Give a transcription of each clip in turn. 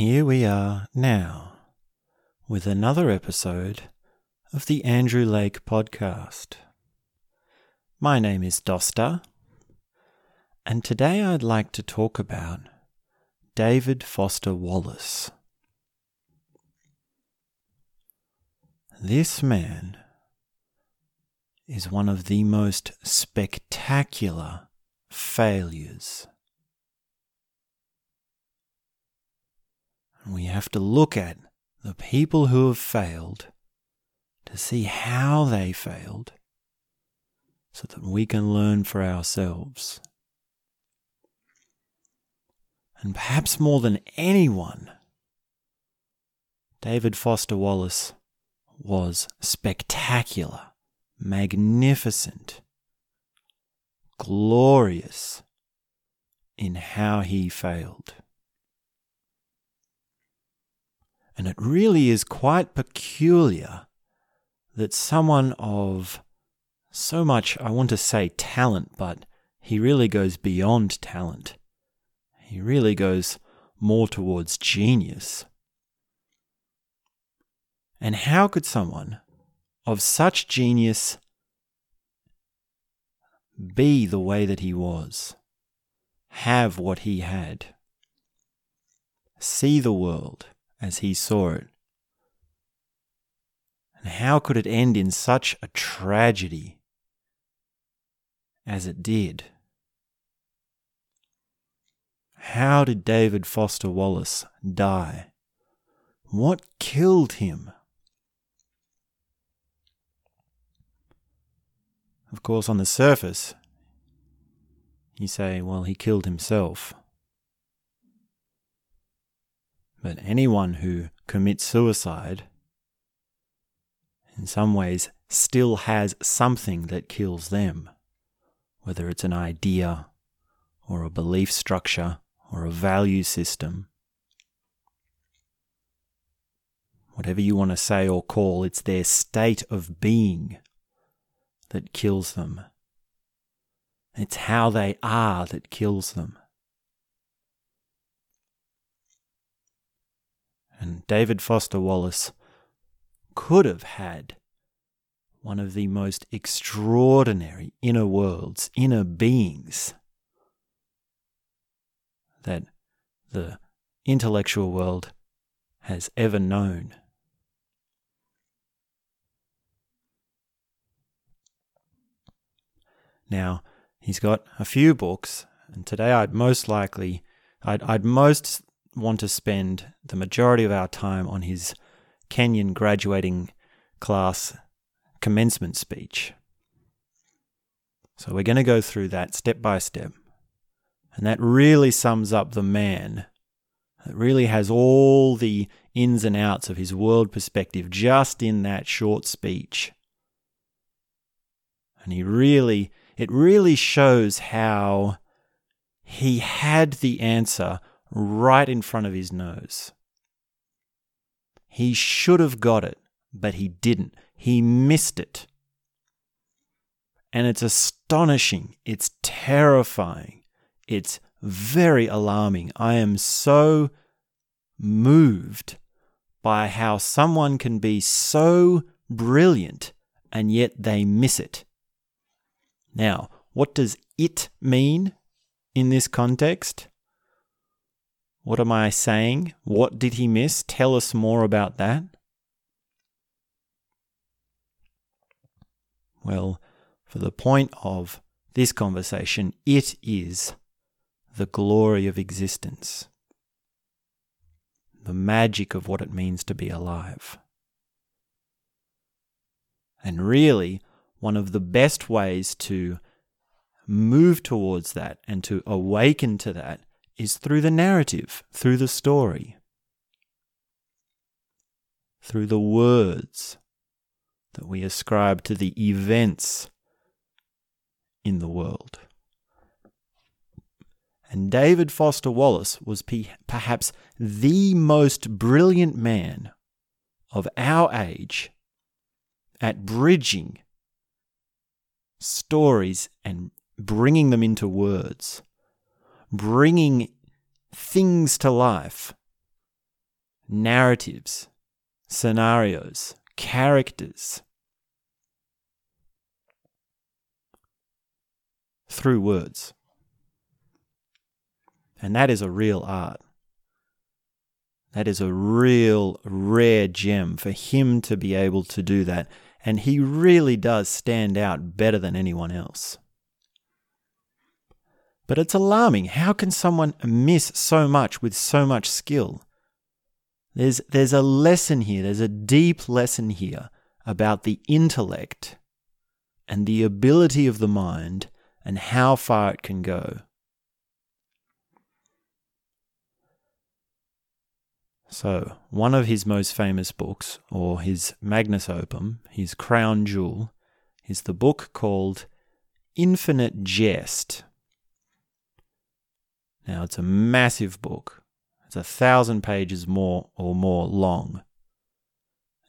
Here we are now with another episode of the Andrew Lake Podcast. My name is Dosta, and today I'd like to talk about David Foster Wallace. This man is one of the most spectacular failures. We have to look at the people who have failed to see how they failed so that we can learn for ourselves. And perhaps more than anyone, David Foster Wallace was spectacular, magnificent, glorious in how he failed. And it really is quite peculiar that someone of so much, I want to say talent, but he really goes beyond talent. He really goes more towards genius. And how could someone of such genius be the way that he was, have what he had, see the world, as he saw it. And how could it end in such a tragedy as it did? How did David Foster Wallace die? What killed him? Of course, on the surface, you say, well, he killed himself. But anyone who commits suicide, in some ways, still has something that kills them, whether it's an idea or a belief structure or a value system. Whatever you want to say or call, it's their state of being that kills them. It's how they are that kills them. And David Foster Wallace could have had one of the most extraordinary inner worlds, inner beings that the intellectual world has ever known. Now, he's got a few books, and today I'd most likely, I'd, I'd most want to spend the majority of our time on his Kenyon graduating class commencement speech. So we're going to go through that step by step. And that really sums up the man. It really has all the ins and outs of his world perspective just in that short speech. And he really, it really shows how he had the answer right in front of his nose. He should have got it, but he didn't. He missed it. And it's astonishing. It's terrifying. It's very alarming. I am so moved by how someone can be so brilliant and yet they miss it. Now, what does it mean in this context? What am I saying? What did he miss? Tell us more about that. Well, for the point of this conversation, it is the glory of existence, the magic of what it means to be alive. And really, one of the best ways to move towards that and to awaken to that is through the narrative, through the story, through the words that we ascribe to the events in the world. And David Foster Wallace was perhaps the most brilliant man of our age at bridging stories and bringing them into words bringing things to life narratives, scenarios, characters through words. And that is a real art. That is a real rare gem for him to be able to do that. And he really does stand out better than anyone else. But it's alarming. How can someone miss so much with so much skill? There's, there's a lesson here, there's a deep lesson here about the intellect and the ability of the mind and how far it can go. So, one of his most famous books, or his magnus opum, his crown jewel, is the book called Infinite Jest. Now, it's a massive book. It's a thousand pages more or more long.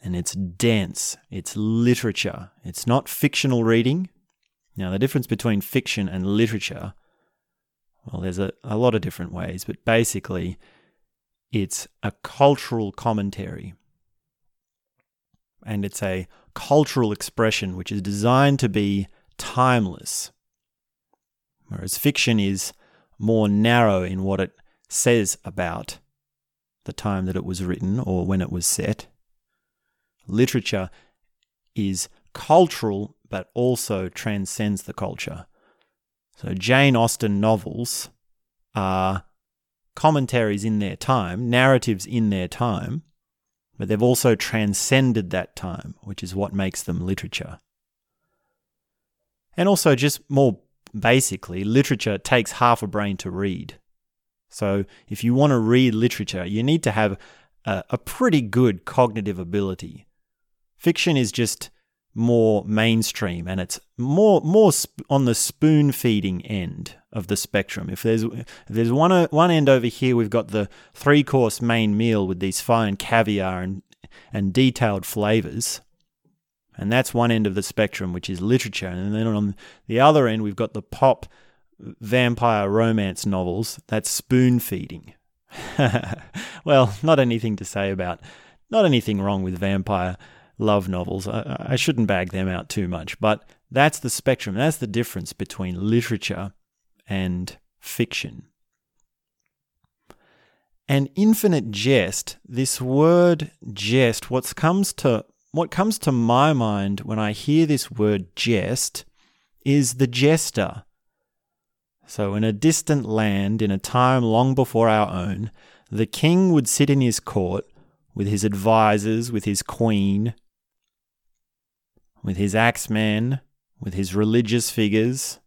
And it's dense. It's literature. It's not fictional reading. Now, the difference between fiction and literature, well, there's a, a lot of different ways, but basically, it's a cultural commentary. And it's a cultural expression which is designed to be timeless. Whereas fiction is more narrow in what it says about the time that it was written or when it was set. Literature is cultural but also transcends the culture. So Jane Austen novels are commentaries in their time, narratives in their time, but they've also transcended that time, which is what makes them literature. And also, just more basically, literature takes half a brain to read. So, if you want to read literature, you need to have a, a pretty good cognitive ability. Fiction is just more mainstream and it's more more sp- on the spoon feeding end of the spectrum. If there's if there's one uh, one end over here, we've got the three course main meal with these fine caviar and and detailed flavors. And that's one end of the spectrum, which is literature. And then on the other end, we've got the pop vampire romance novels. That's spoon feeding. well, not anything to say about, not anything wrong with vampire love novels. I, I shouldn't bag them out too much, but that's the spectrum. That's the difference between literature and fiction. An infinite jest, this word jest, what comes to what comes to my mind when I hear this word jest is the jester. So in a distant land, in a time long before our own, the king would sit in his court with his advisers, with his queen, with his axemen, with his religious figures.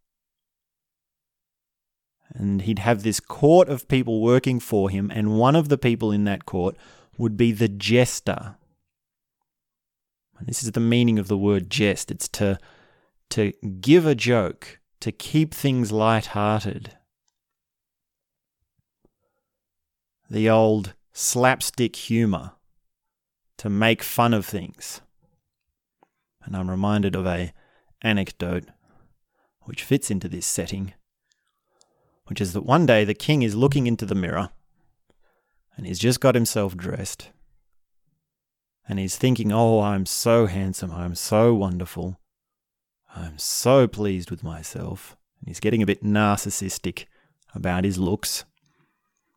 And he'd have this court of people working for him, and one of the people in that court would be the jester. This is the meaning of the word jest. It's to, to give a joke, to keep things light-hearted. The old slapstick humour, to make fun of things. And I'm reminded of a anecdote which fits into this setting, which is that one day the king is looking into the mirror and he's just got himself dressed and he's thinking, Oh, I'm so handsome, I'm so wonderful, I'm so pleased with myself. And he's getting a bit narcissistic about his looks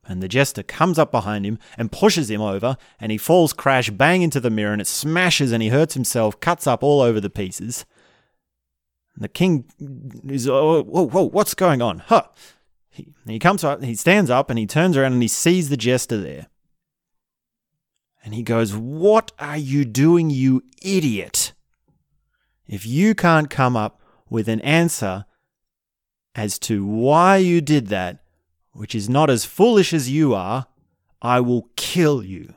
and the jester comes up behind him and pushes him over, and he falls crash bang into the mirror, and it smashes, and he hurts himself, cuts up all over the pieces. And the king is, oh, whoa, whoa, what's going on? Huh. He, he comes up, he stands up, and he turns around, and he sees the jester there. And he goes, What are you doing, you idiot? If you can't come up with an answer as to why you did that, which is not as foolish as you are, I will kill you.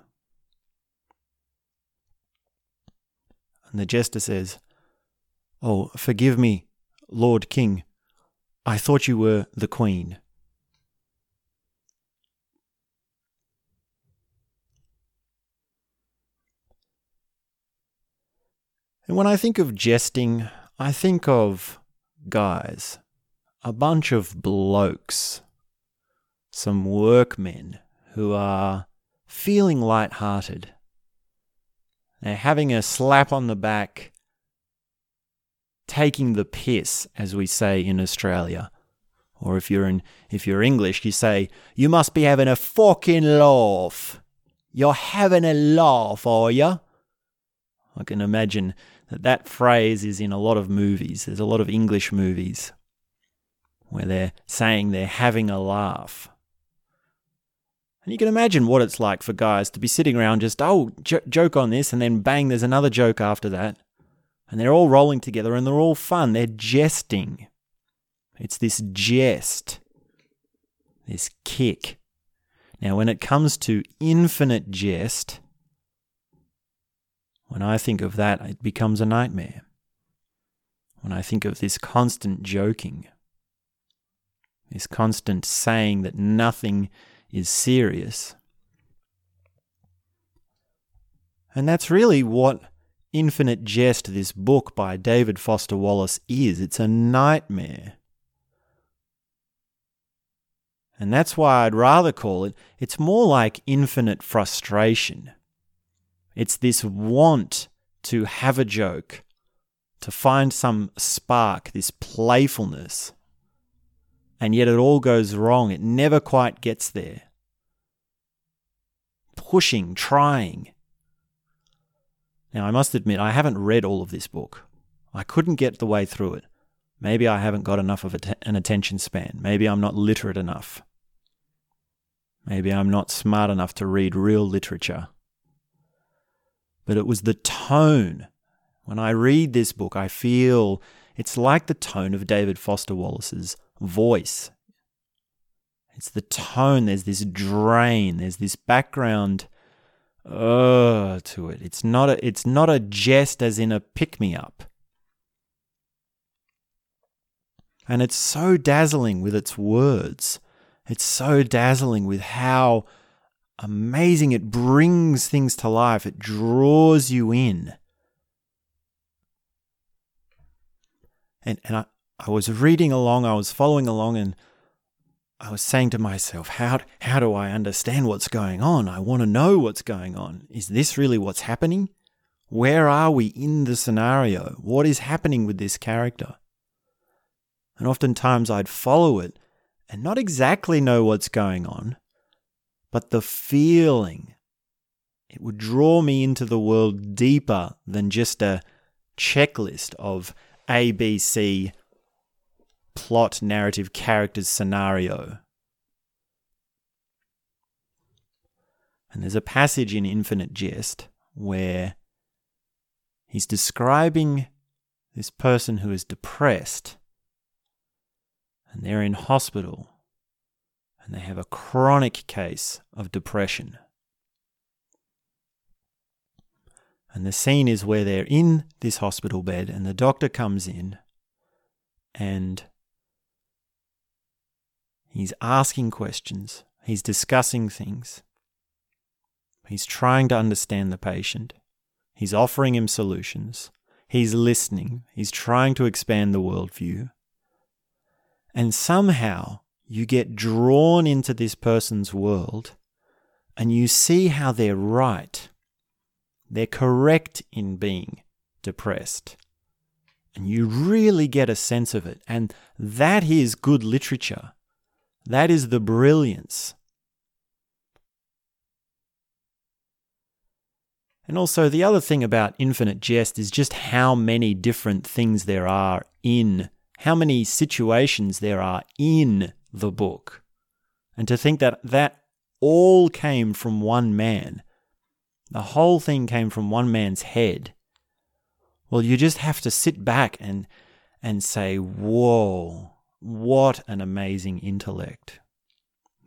And the jester says, Oh, forgive me, Lord King. I thought you were the Queen. And when I think of jesting, I think of guys, a bunch of blokes some workmen who are feeling light-hearted. They're having a slap on the back, taking the piss, as we say in Australia. Or if you're in if you're English, you say, You must be having a fucking laugh. You're having a laugh, are you? I can imagine that that phrase is in a lot of movies. There's a lot of English movies where they're saying they're having a laugh. And you can imagine what it's like for guys to be sitting around just, oh, j- joke on this, and then bang, there's another joke after that. And they're all rolling together and they're all fun. They're jesting. It's this jest, this kick. Now, when it comes to infinite jest, when I think of that, it becomes a nightmare. When I think of this constant joking, this constant saying that nothing is serious. And that's really what Infinite Jest, this book by David Foster Wallace, is. It's a nightmare. And that's why I'd rather call it, it's more like infinite frustration. It's this want to have a joke, to find some spark, this playfulness and yet it all goes wrong. It never quite gets there. Pushing, trying. Now, I must admit, I haven't read all of this book. I couldn't get the way through it. Maybe I haven't got enough of an attention span. Maybe I'm not literate enough. Maybe I'm not smart enough to read real literature. But it was the tone. When I read this book, I feel it's like the tone of David Foster Wallace's voice. It's the tone. There's this drain. There's this background uh to it. It's not a it's not a jest as in a pick me up. And it's so dazzling with its words. It's so dazzling with how amazing it brings things to life. It draws you in. And and I, I was reading along, I was following along, and I was saying to myself, how, how do I understand what's going on? I want to know what's going on. Is this really what's happening? Where are we in the scenario? What is happening with this character? And oftentimes I'd follow it and not exactly know what's going on, but the feeling. It would draw me into the world deeper than just a checklist of A, B, C, plot, narrative, characters, scenario. And there's a passage in Infinite Jest where he's describing this person who is depressed and they're in hospital and they have a chronic case of depression. And the scene is where they're in this hospital bed and the doctor comes in and He's asking questions. He's discussing things. He's trying to understand the patient. He's offering him solutions. He's listening. He's trying to expand the worldview. And somehow you get drawn into this person's world and you see how they're right. They're correct in being depressed. And you really get a sense of it. And that is good literature. That is the brilliance. And also, the other thing about Infinite Jest is just how many different things there are in, how many situations there are in the book. And to think that that all came from one man, the whole thing came from one man's head. Well, you just have to sit back and, and say, whoa, what an amazing intellect.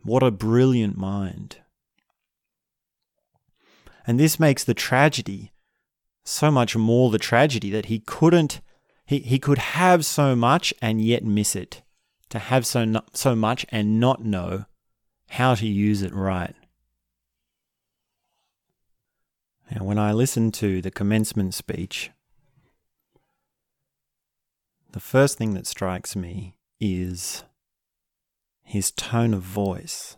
What a brilliant mind. And this makes the tragedy so much more the tragedy that he couldn't, he, he could have so much and yet miss it. To have so, so much and not know how to use it right. Now, when I listen to the commencement speech, the first thing that strikes me is his tone of voice.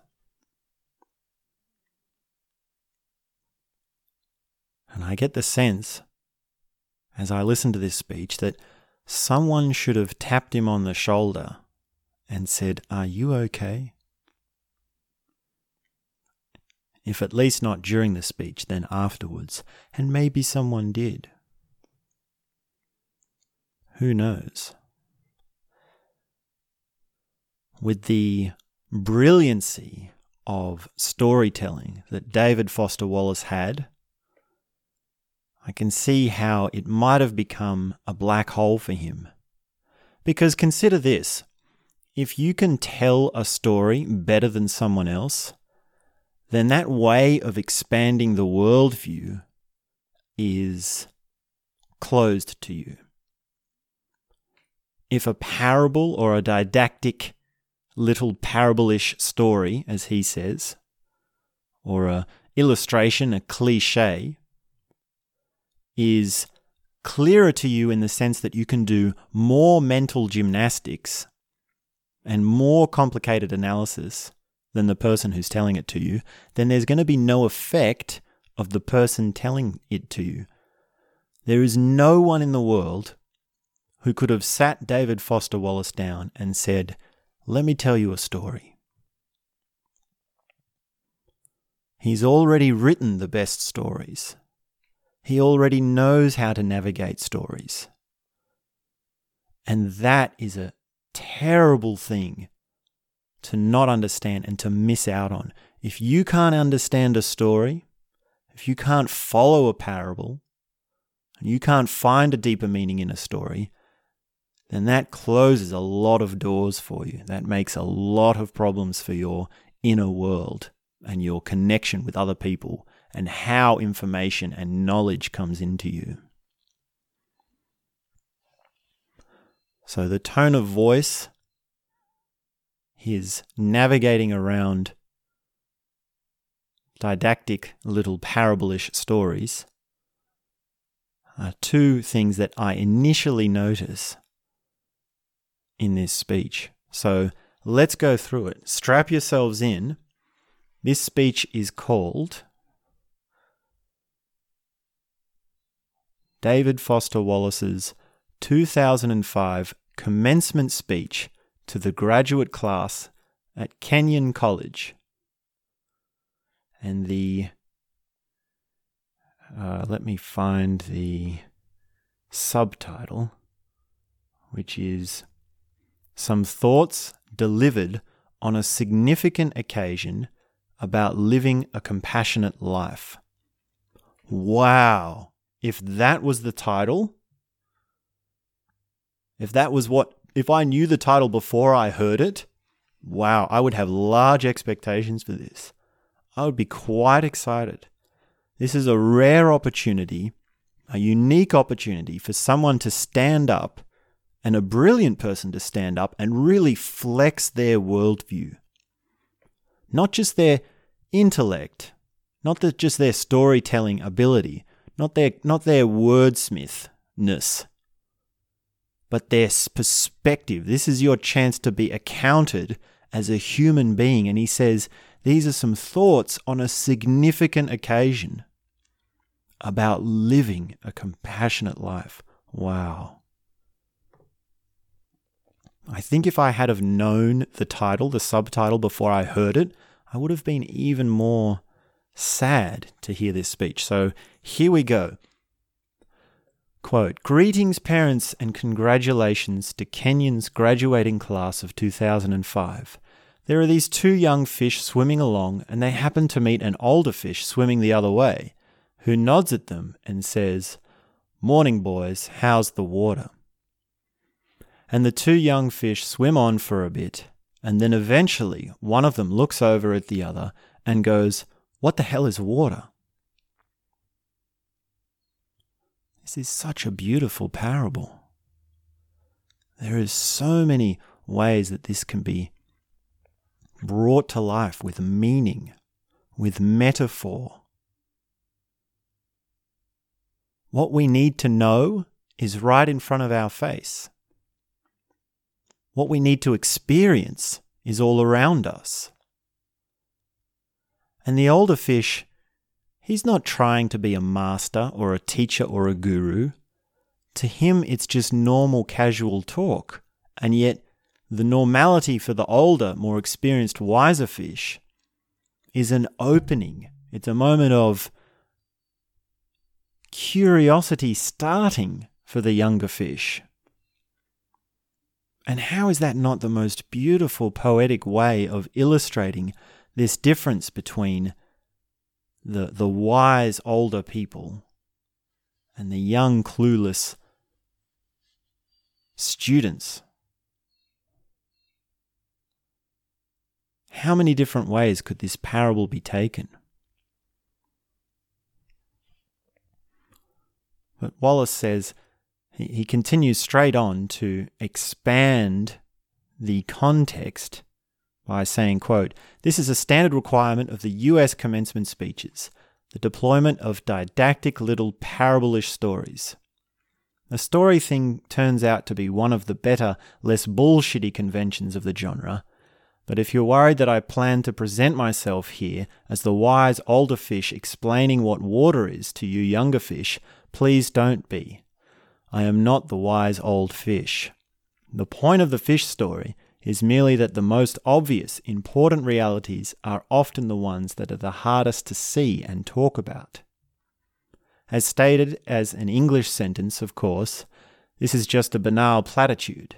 And I get the sense, as I listen to this speech, that someone should have tapped him on the shoulder and said, Are you okay? If at least not during the speech, then afterwards, and maybe someone did. Who knows? With the brilliancy of storytelling that David Foster Wallace had, I can see how it might have become a black hole for him. Because consider this if you can tell a story better than someone else, then that way of expanding the worldview is closed to you. If a parable or a didactic little parable-ish story, as he says, or a illustration, a cliche, is clearer to you in the sense that you can do more mental gymnastics and more complicated analysis than the person who's telling it to you, then there's going to be no effect of the person telling it to you. There is no one in the world who could have sat David Foster Wallace down and said, let me tell you a story. He's already written the best stories. He already knows how to navigate stories. And that is a terrible thing to not understand and to miss out on. If you can't understand a story, if you can't follow a parable, and you can't find a deeper meaning in a story, then that closes a lot of doors for you. That makes a lot of problems for your inner world and your connection with other people and how information and knowledge comes into you. So the tone of voice, his navigating around didactic little parable-ish stories, are two things that I initially notice in this speech. So let's go through it. Strap yourselves in. This speech is called David Foster Wallace's 2005 commencement speech to the graduate class at Kenyon College. And the, uh, let me find the subtitle, which is some thoughts delivered on a significant occasion about living a compassionate life. Wow. If that was the title, if that was what, if I knew the title before I heard it, wow, I would have large expectations for this. I would be quite excited. This is a rare opportunity, a unique opportunity for someone to stand up and a brilliant person to stand up and really flex their worldview. Not just their intellect, not just their storytelling ability, not their, not their wordsmithness, but their perspective. This is your chance to be accounted as a human being. And he says, these are some thoughts on a significant occasion about living a compassionate life. Wow. I think if I had have known the title, the subtitle before I heard it, I would have been even more sad to hear this speech. So here we go. Quote, Greetings, parents, and congratulations to Kenyon's graduating class of 2005. There are these two young fish swimming along, and they happen to meet an older fish swimming the other way, who nods at them and says, Morning, boys, how's the water? and the two young fish swim on for a bit, and then eventually one of them looks over at the other and goes, What the hell is water? This is such a beautiful parable. There is so many ways that this can be brought to life with meaning, with metaphor. What we need to know is right in front of our face. What we need to experience is all around us. And the older fish, He's not trying to be a master or a teacher or a guru. To him, it's just normal, casual talk. And yet, the normality for the older, more experienced, wiser fish is an opening. It's a moment of curiosity starting for the younger fish. And how is that not the most beautiful poetic way of illustrating this difference between the, the wise older people and the young, clueless students? How many different ways could this parable be taken? But Wallace says he continues straight on to expand the context by saying, quote, This is a standard requirement of the US commencement speeches, the deployment of didactic little parable-ish stories. The story thing turns out to be one of the better, less bullshitty conventions of the genre, but if you're worried that I plan to present myself here as the wise older fish explaining what water is to you younger fish, please don't be. I am not the wise old fish. The point of the fish story is merely that the most obvious, important realities are often the ones that are the hardest to see and talk about. As stated as an English sentence, of course, this is just a banal platitude.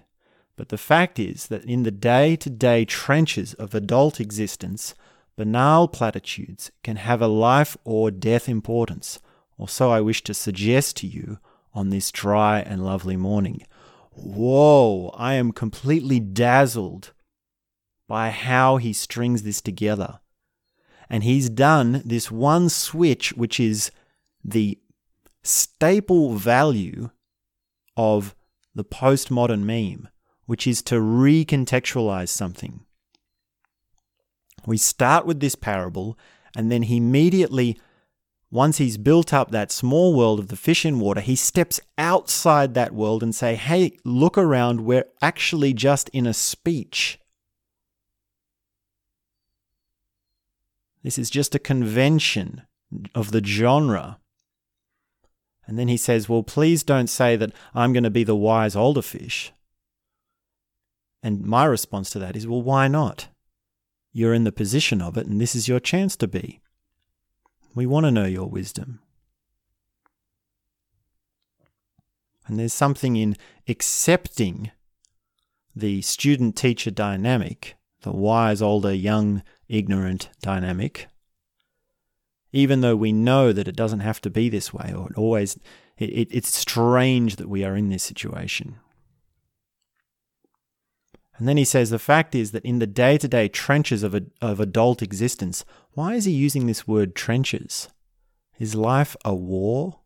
But the fact is that in the day to day trenches of adult existence, banal platitudes can have a life or death importance, or so I wish to suggest to you on this dry and lovely morning. Whoa, I am completely dazzled by how he strings this together. And he's done this one switch, which is the staple value of the postmodern meme, which is to recontextualize something. We start with this parable, and then he immediately once he's built up that small world of the fish in water, he steps outside that world and say, "Hey, look around, we're actually just in a speech." This is just a convention of the genre. And then he says, Well, please don't say that I'm going to be the wise older fish. And my response to that is, Well, why not? You're in the position of it, and this is your chance to be. We want to know your wisdom. And there's something in accepting the student teacher dynamic, the wise, older, young, ignorant dynamic, even though we know that it doesn't have to be this way, or it always, it, it, it's strange that we are in this situation. And then he says the fact is that in the day to day trenches of, a, of adult existence, why is he using this word trenches? Is life a war?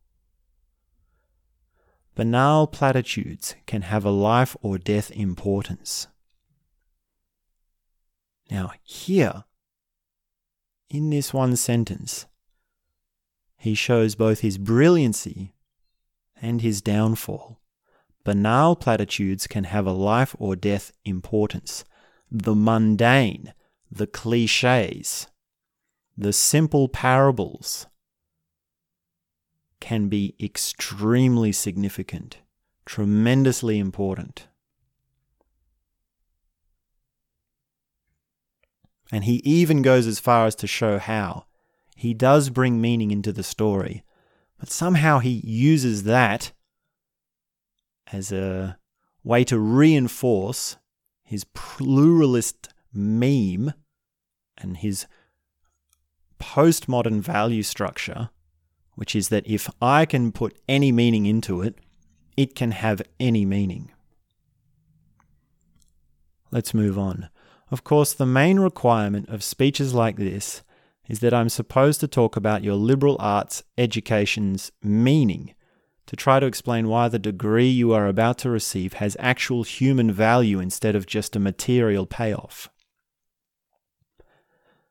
Banal platitudes can have a life or death importance. Now, here, in this one sentence, he shows both his brilliancy and his downfall. Banal platitudes can have a life or death importance. The mundane, the cliches, the simple parables can be extremely significant, tremendously important. And he even goes as far as to show how. He does bring meaning into the story, but somehow he uses that as a way to reinforce his pluralist meme and his postmodern value structure, which is that if I can put any meaning into it, it can have any meaning. Let's move on. Of course, the main requirement of speeches like this is that I'm supposed to talk about your liberal arts education's meaning to try to explain why the degree you are about to receive has actual human value instead of just a material payoff.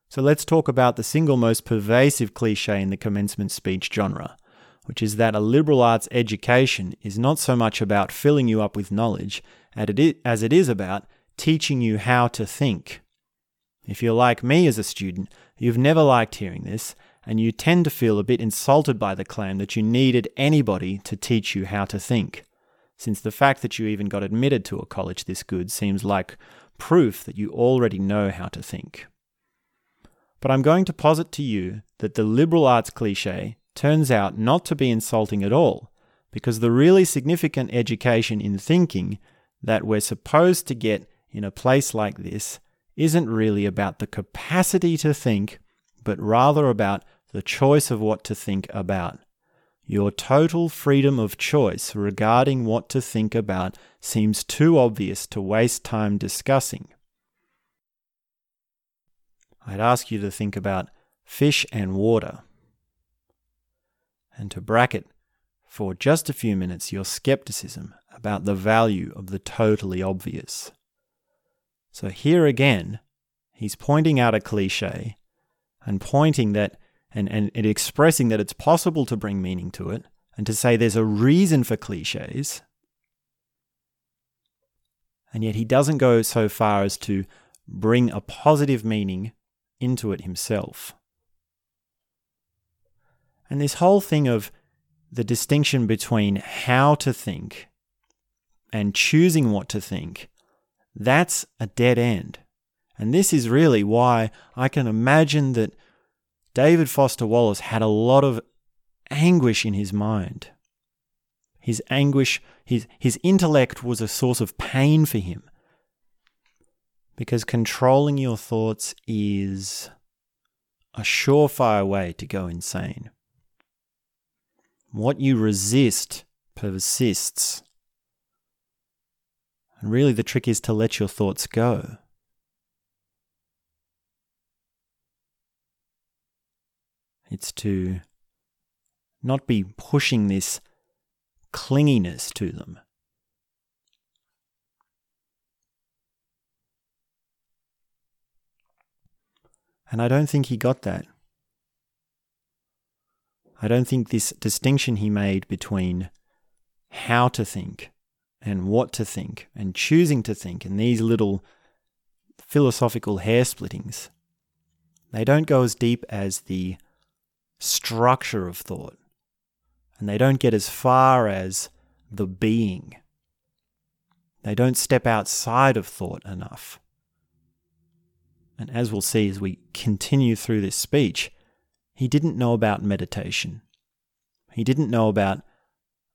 So let's talk about the single most pervasive cliche in the commencement speech genre, which is that a liberal arts education is not so much about filling you up with knowledge as it is about teaching you how to think. If you're like me as a student, you've never liked hearing this, and you tend to feel a bit insulted by the claim that you needed anybody to teach you how to think, since the fact that you even got admitted to a college this good seems like proof that you already know how to think. But I'm going to posit to you that the liberal arts cliche turns out not to be insulting at all, because the really significant education in thinking that we're supposed to get in a place like this isn't really about the capacity to think, but rather about the choice of what to think about. Your total freedom of choice regarding what to think about seems too obvious to waste time discussing. I'd ask you to think about fish and water. And to bracket for just a few minutes your skepticism about the value of the totally obvious. So here again, he's pointing out a cliche and pointing that and, and, and expressing that it's possible to bring meaning to it and to say there's a reason for cliches. And yet he doesn't go so far as to bring a positive meaning into it himself. And this whole thing of the distinction between how to think and choosing what to think that's a dead end. And this is really why I can imagine that David Foster Wallace had a lot of anguish in his mind. His anguish, his, his intellect was a source of pain for him. Because controlling your thoughts is a surefire way to go insane. What you resist persists. And really, the trick is to let your thoughts go. It's to not be pushing this clinginess to them. And I don't think he got that. I don't think this distinction he made between how to think and what to think and choosing to think and these little philosophical hair splittings, they don't go as deep as the structure of thought. And they don't get as far as the being. They don't step outside of thought enough. And as we'll see as we continue through this speech, he didn't know about meditation. He didn't know about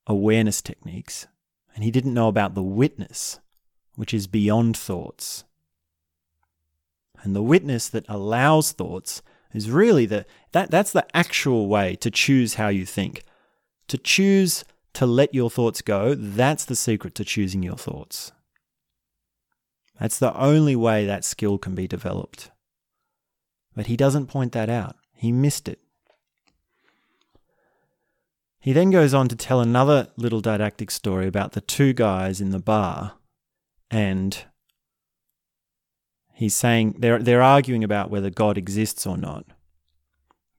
awareness techniques and he didn't know about the witness, which is beyond thoughts. And the witness that allows thoughts is really the that that's the actual way to choose how you think. To choose to let your thoughts go, that's the secret to choosing your thoughts. That's the only way that skill can be developed. But he doesn't point that out. He missed it. He then goes on to tell another little didactic story about the two guys in the bar, and he's saying they're they're arguing about whether God exists or not.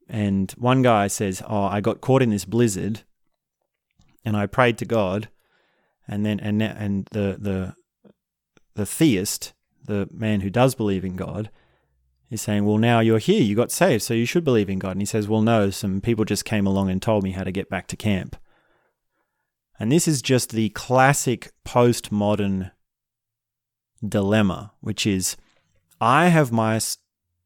And one guy says, "Oh, I got caught in this blizzard, and I prayed to God, and then and and the the the theist, the man who does believe in God, is saying, Well, now you're here, you got saved, so you should believe in God. And he says, Well, no, some people just came along and told me how to get back to camp. And this is just the classic postmodern dilemma, which is I have my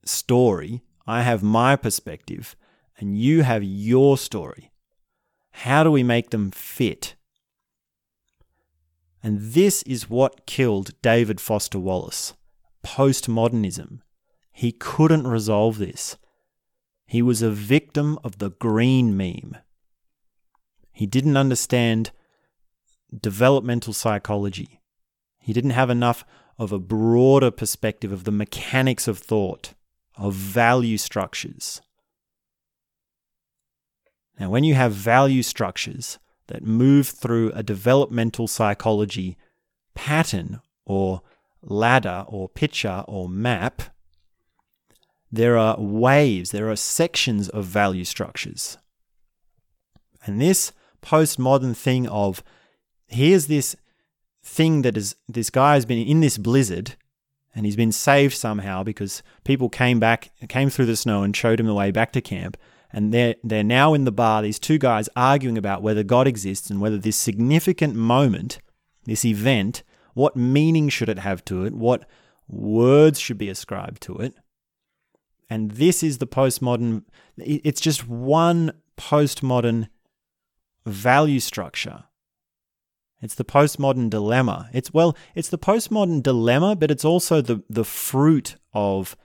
story, I have my perspective, and you have your story. How do we make them fit? And this is what killed David Foster Wallace postmodernism. He couldn't resolve this. He was a victim of the green meme. He didn't understand developmental psychology. He didn't have enough of a broader perspective of the mechanics of thought, of value structures. Now, when you have value structures that move through a developmental psychology pattern or ladder or picture or map, there are waves, there are sections of value structures. And this postmodern thing of here's this thing that is this guy has been in this blizzard and he's been saved somehow because people came back came through the snow and showed him the way back to camp and they're they're now in the bar. These two guys arguing about whether God exists and whether this significant moment, this event, what meaning should it have to it? What words should be ascribed to it? And this is the postmodern. It's just one postmodern value structure. It's the postmodern dilemma. It's well, it's the postmodern dilemma, but it's also the the fruit of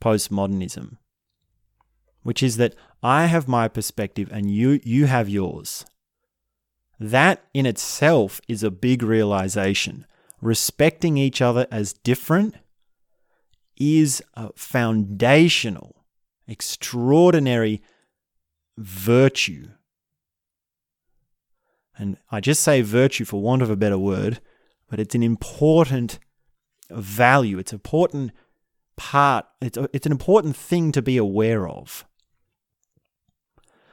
postmodernism, which is that I have my perspective and you you have yours. That in itself is a big realization. Respecting each other as different is a foundational, extraordinary virtue and I just say virtue for want of a better word, but it's an important value. It's an important part. It's, a, it's an important thing to be aware of.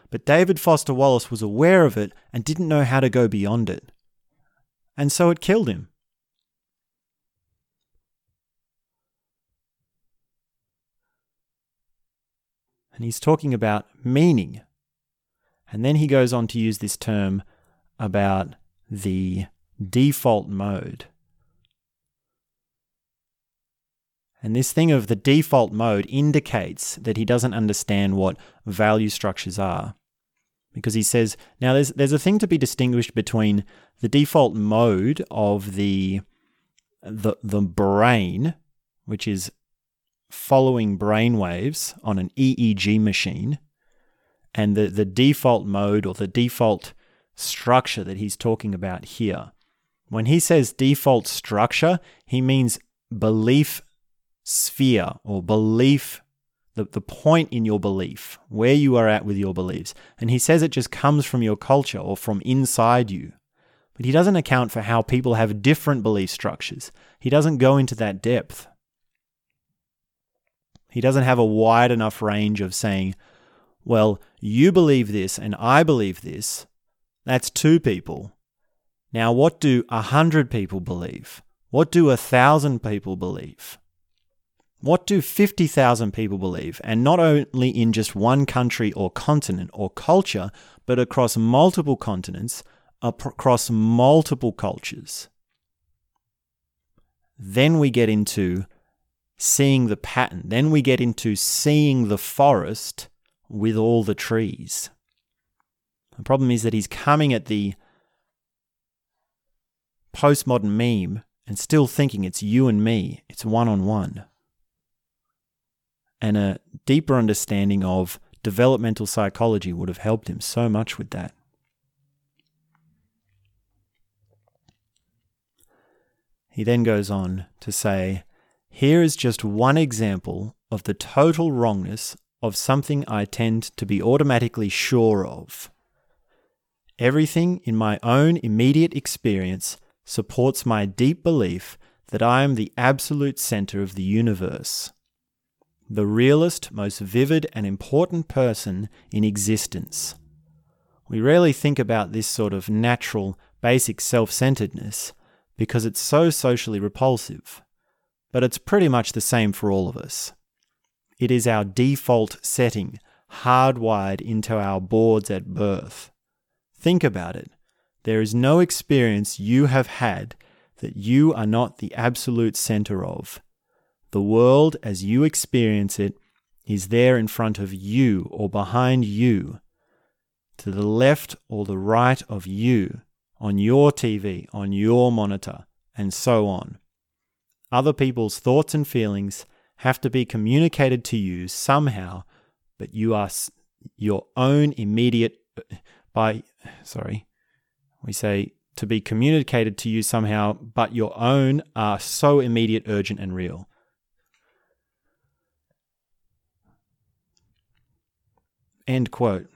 But David Foster Wallace was aware of it and didn't know how to go beyond it. And so it killed him. And he's talking about meaning. And then he goes on to use this term about the default mode. And this thing of the default mode indicates that he doesn't understand what value structures are. Because he says, now there's, there's a thing to be distinguished between the default mode of the, the, the brain, which is following brain waves on an EEG machine, and the, the default mode or the default structure that he's talking about here. When he says default structure, he means belief sphere or belief, the, the point in your belief, where you are at with your beliefs. And he says it just comes from your culture or from inside you. But he doesn't account for how people have different belief structures. He doesn't go into that depth. He doesn't have a wide enough range of saying, well, you believe this and I believe this, that's two people. Now, what do a hundred people believe? What do a thousand people believe? What do 50,000 people believe? And not only in just one country or continent or culture, but across multiple continents, across multiple cultures. Then we get into seeing the pattern. Then we get into seeing the forest with all the trees. The problem is that he's coming at the postmodern meme and still thinking it's you and me, it's one on one. And a deeper understanding of developmental psychology would have helped him so much with that. He then goes on to say, Here is just one example of the total wrongness of something I tend to be automatically sure of. Everything in my own immediate experience supports my deep belief that I am the absolute center of the universe, the realest, most vivid, and important person in existence. We rarely think about this sort of natural, basic self centeredness because it's so socially repulsive, but it's pretty much the same for all of us. It is our default setting, hardwired into our boards at birth. Think about it. There is no experience you have had that you are not the absolute center of. The world as you experience it is there in front of you or behind you, to the left or the right of you, on your TV, on your monitor, and so on. Other people's thoughts and feelings have to be communicated to you somehow, but you are your own immediate by, sorry, we say to be communicated to you somehow, but your own are so immediate, urgent, and real. End quote.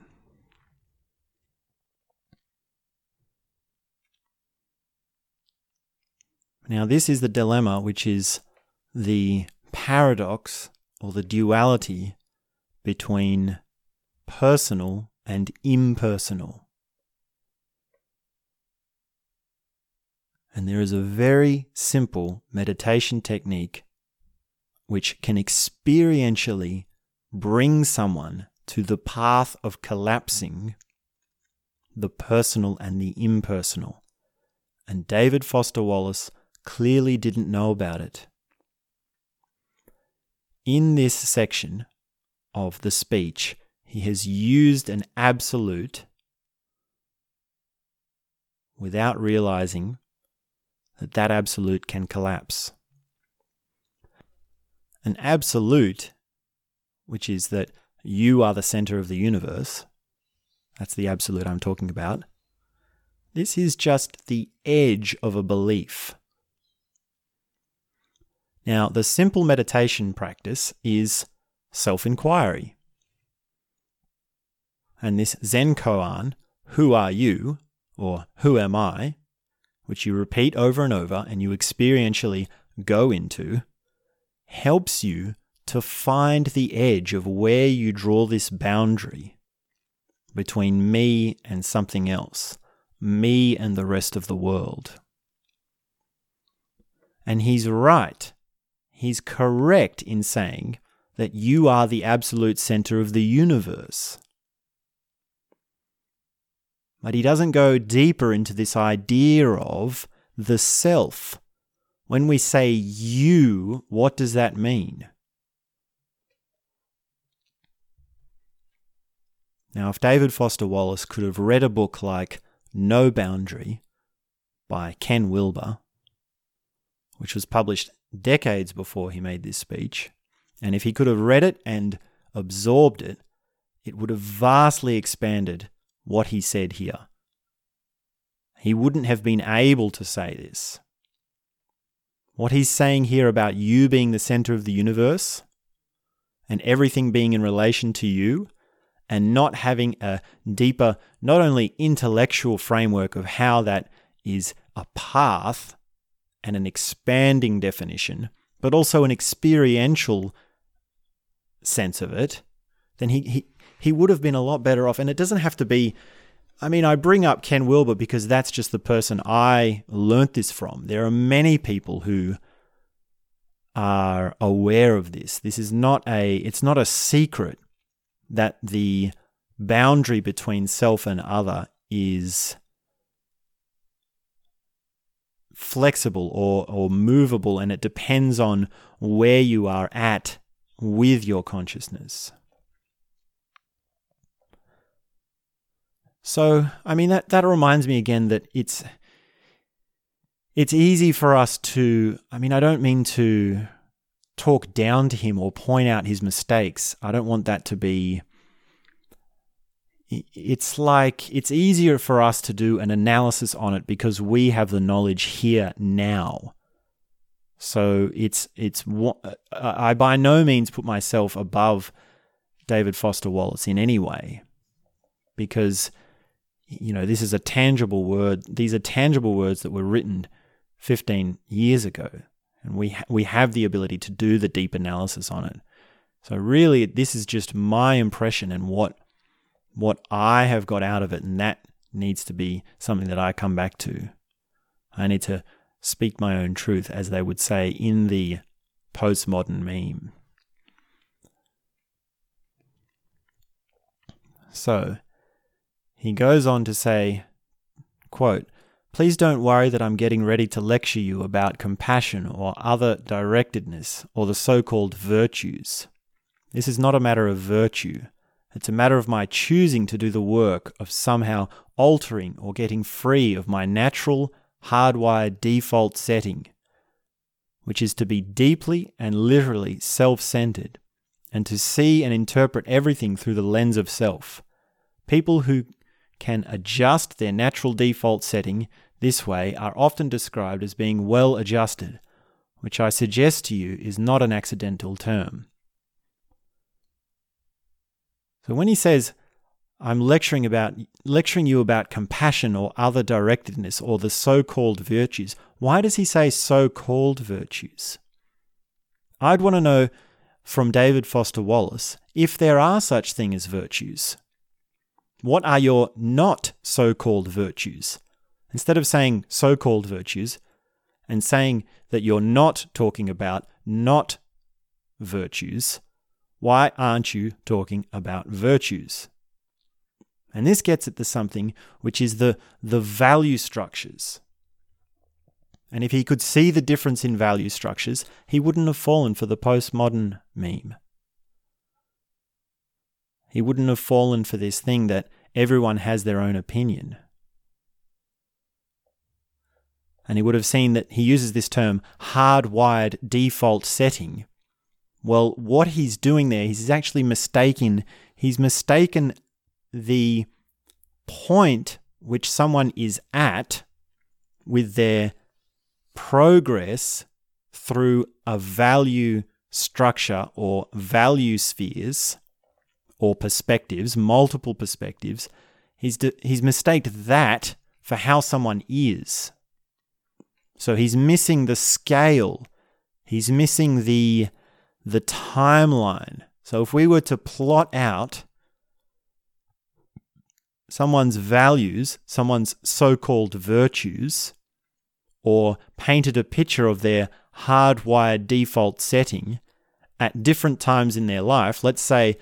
Now, this is the dilemma, which is the paradox or the duality between personal and impersonal. And there is a very simple meditation technique which can experientially bring someone to the path of collapsing the personal and the impersonal. And David Foster Wallace clearly didn't know about it. In this section of the speech, he has used an absolute without realizing that that absolute can collapse. An absolute, which is that you are the center of the universe, that's the absolute I'm talking about. This is just the edge of a belief. Now, the simple meditation practice is self inquiry. And this Zen koan, who are you, or who am I, which you repeat over and over and you experientially go into, helps you to find the edge of where you draw this boundary between me and something else, me and the rest of the world. And he's right. He's correct in saying that you are the absolute center of the universe. But he doesn't go deeper into this idea of the self. When we say you, what does that mean? Now, if David Foster Wallace could have read a book like No Boundary by Ken Wilber, which was published decades before he made this speech, and if he could have read it and absorbed it, it would have vastly expanded what he said here. He wouldn't have been able to say this. What he's saying here about you being the center of the universe and everything being in relation to you and not having a deeper, not only intellectual framework of how that is a path and an expanding definition, but also an experiential sense of it, then he, he, he would have been a lot better off. And it doesn't have to be, I mean, I bring up Ken Wilber because that's just the person I learnt this from. There are many people who are aware of this. This is not a, it's not a secret that the boundary between self and other is flexible or, or movable and it depends on where you are at with your consciousness. So, I mean that that reminds me again that it's it's easy for us to I mean I don't mean to talk down to him or point out his mistakes. I don't want that to be. It's like it's easier for us to do an analysis on it because we have the knowledge here now. So it's it's I by no means put myself above David Foster Wallace in any way because you know this is a tangible word these are tangible words that were written 15 years ago and we ha- we have the ability to do the deep analysis on it. So really, this is just my impression and what what I have got out of it, and that needs to be something that I come back to. I need to speak my own truth, as they would say in the postmodern meme. So he goes on to say, quote, Please don't worry that I'm getting ready to lecture you about compassion or other directedness or the so called virtues. This is not a matter of virtue. It's a matter of my choosing to do the work of somehow altering or getting free of my natural, hardwired default setting, which is to be deeply and literally self centered and to see and interpret everything through the lens of self. People who can adjust their natural default setting this way are often described as being well adjusted, which I suggest to you is not an accidental term. So when he says, I'm lecturing about lecturing you about compassion or other directedness or the so-called virtues. Why does he say so-called virtues? I'd want to know from David Foster Wallace if there are such thing as virtues. What are your not so called virtues? Instead of saying so called virtues and saying that you're not talking about not virtues, Why aren't you talking about virtues? And this gets at the something which is the, the value structures. And if he could see the difference in value structures, he wouldn't have fallen for the postmodern meme. He wouldn't have fallen for this thing that everyone has their own opinion. And he would have seen that he uses this term hardwired default setting. Well, what he's doing there, he's actually mistaken. He's mistaken the point which someone is at with their progress through a value structure or value spheres or perspectives, multiple perspectives, he's, de- he's mistaked that for how someone is. So he's missing the scale. He's missing the, the timeline. So if we were to plot out someone's values, someone's so called virtues, or painted a picture of their hardwired default setting at different times in their life, let's say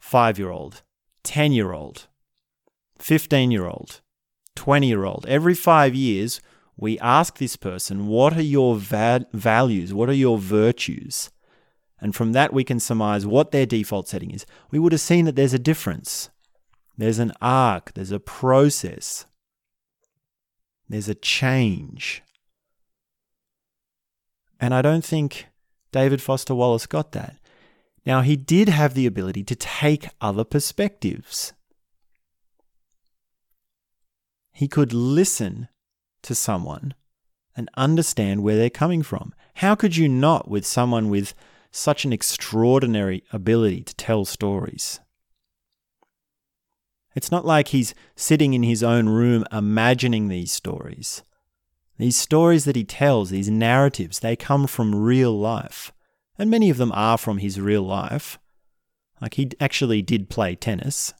five year old, 10 year old, 15 year old, 20 year old, every five years, we ask this person, What are your va- values? What are your virtues? And from that, we can surmise what their default setting is. We would have seen that there's a difference. There's an arc, there's a process, there's a change. And I don't think David Foster Wallace got that. Now, he did have the ability to take other perspectives. He could listen to someone and understand where they're coming from. How could you not with someone with such an extraordinary ability to tell stories? It's not like he's sitting in his own room imagining these stories. These stories that he tells, these narratives, they come from real life. And many of them are from his real life. Like he actually did play tennis.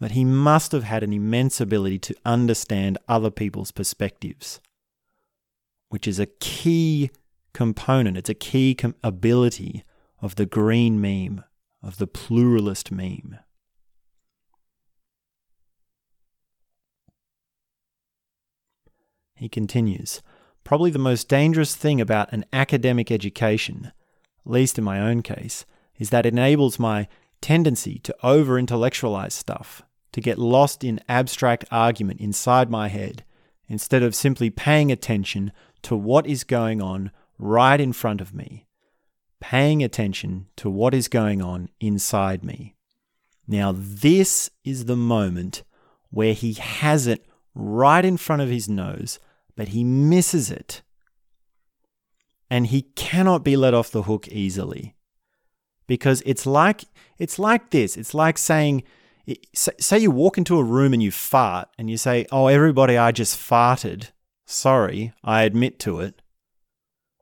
But he must have had an immense ability to understand other people's perspectives, which is a key component, it's a key com- ability of the green meme of the pluralist meme. He continues Probably the most dangerous thing about an academic education, at least in my own case, is that it enables my tendency to over intellectualize stuff, to get lost in abstract argument inside my head, instead of simply paying attention to what is going on right in front of me paying attention to what is going on inside me. Now, this is the moment where he has it right in front of his nose, but he misses it. And he cannot be let off the hook easily. Because it's like it's like this. It's like saying say you walk into a room and you fart and you say, "Oh, everybody, I just farted. Sorry, I admit to it."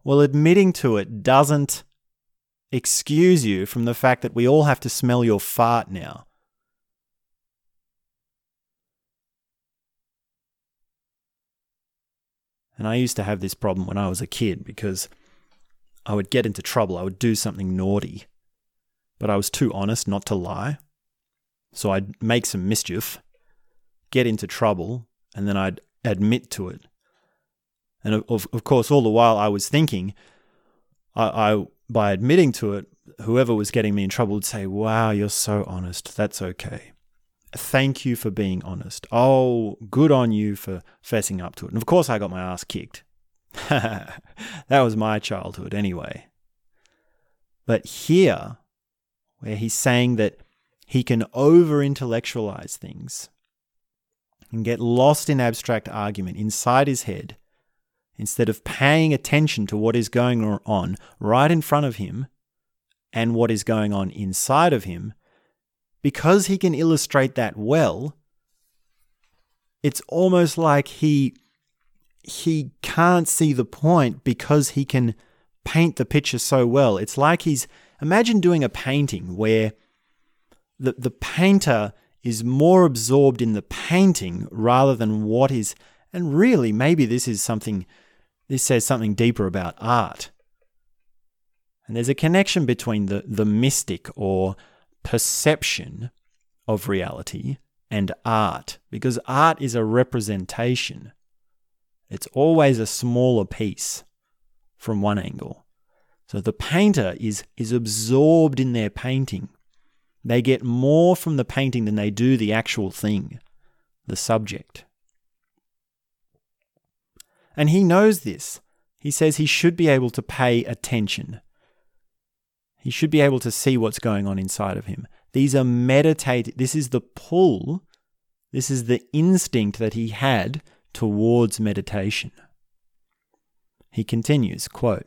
Well, admitting to it doesn't excuse you from the fact that we all have to smell your fart now. And I used to have this problem when I was a kid because I would get into trouble. I would do something naughty, but I was too honest not to lie. So I'd make some mischief, get into trouble, and then I'd admit to it. And of, of course, all the while I was thinking, I, I by admitting to it, whoever was getting me in trouble would say, Wow, you're so honest. That's okay. Thank you for being honest. Oh, good on you for fessing up to it. And of course, I got my ass kicked. that was my childhood anyway. But here, where he's saying that he can over intellectualize things and get lost in abstract argument inside his head instead of paying attention to what is going on right in front of him and what is going on inside of him, because he can illustrate that well, it's almost like he he can't see the point because he can paint the picture so well. It's like he's imagine doing a painting where the the painter is more absorbed in the painting rather than what is and really maybe this is something this says something deeper about art. And there's a connection between the, the mystic or perception of reality and art, because art is a representation. It's always a smaller piece from one angle. So the painter is, is absorbed in their painting. They get more from the painting than they do the actual thing, the subject. And he knows this. He says he should be able to pay attention. He should be able to see what's going on inside of him. These are meditate. This is the pull. This is the instinct that he had towards meditation. He continues, quote,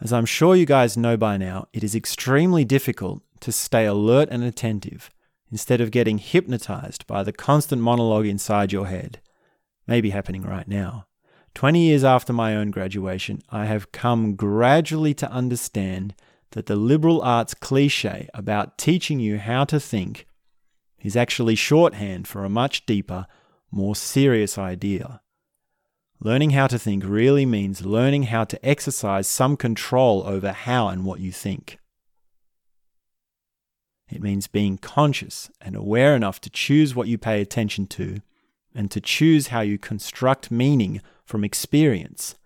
As I'm sure you guys know by now, it is extremely difficult to stay alert and attentive instead of getting hypnotized by the constant monologue inside your head. Maybe happening right now. 20 years after my own graduation, I have come gradually to understand that the liberal arts cliche about teaching you how to think is actually shorthand for a much deeper, more serious idea. Learning how to think really means learning how to exercise some control over how and what you think. It means being conscious and aware enough to choose what you pay attention to and to choose how you construct meaning from experience.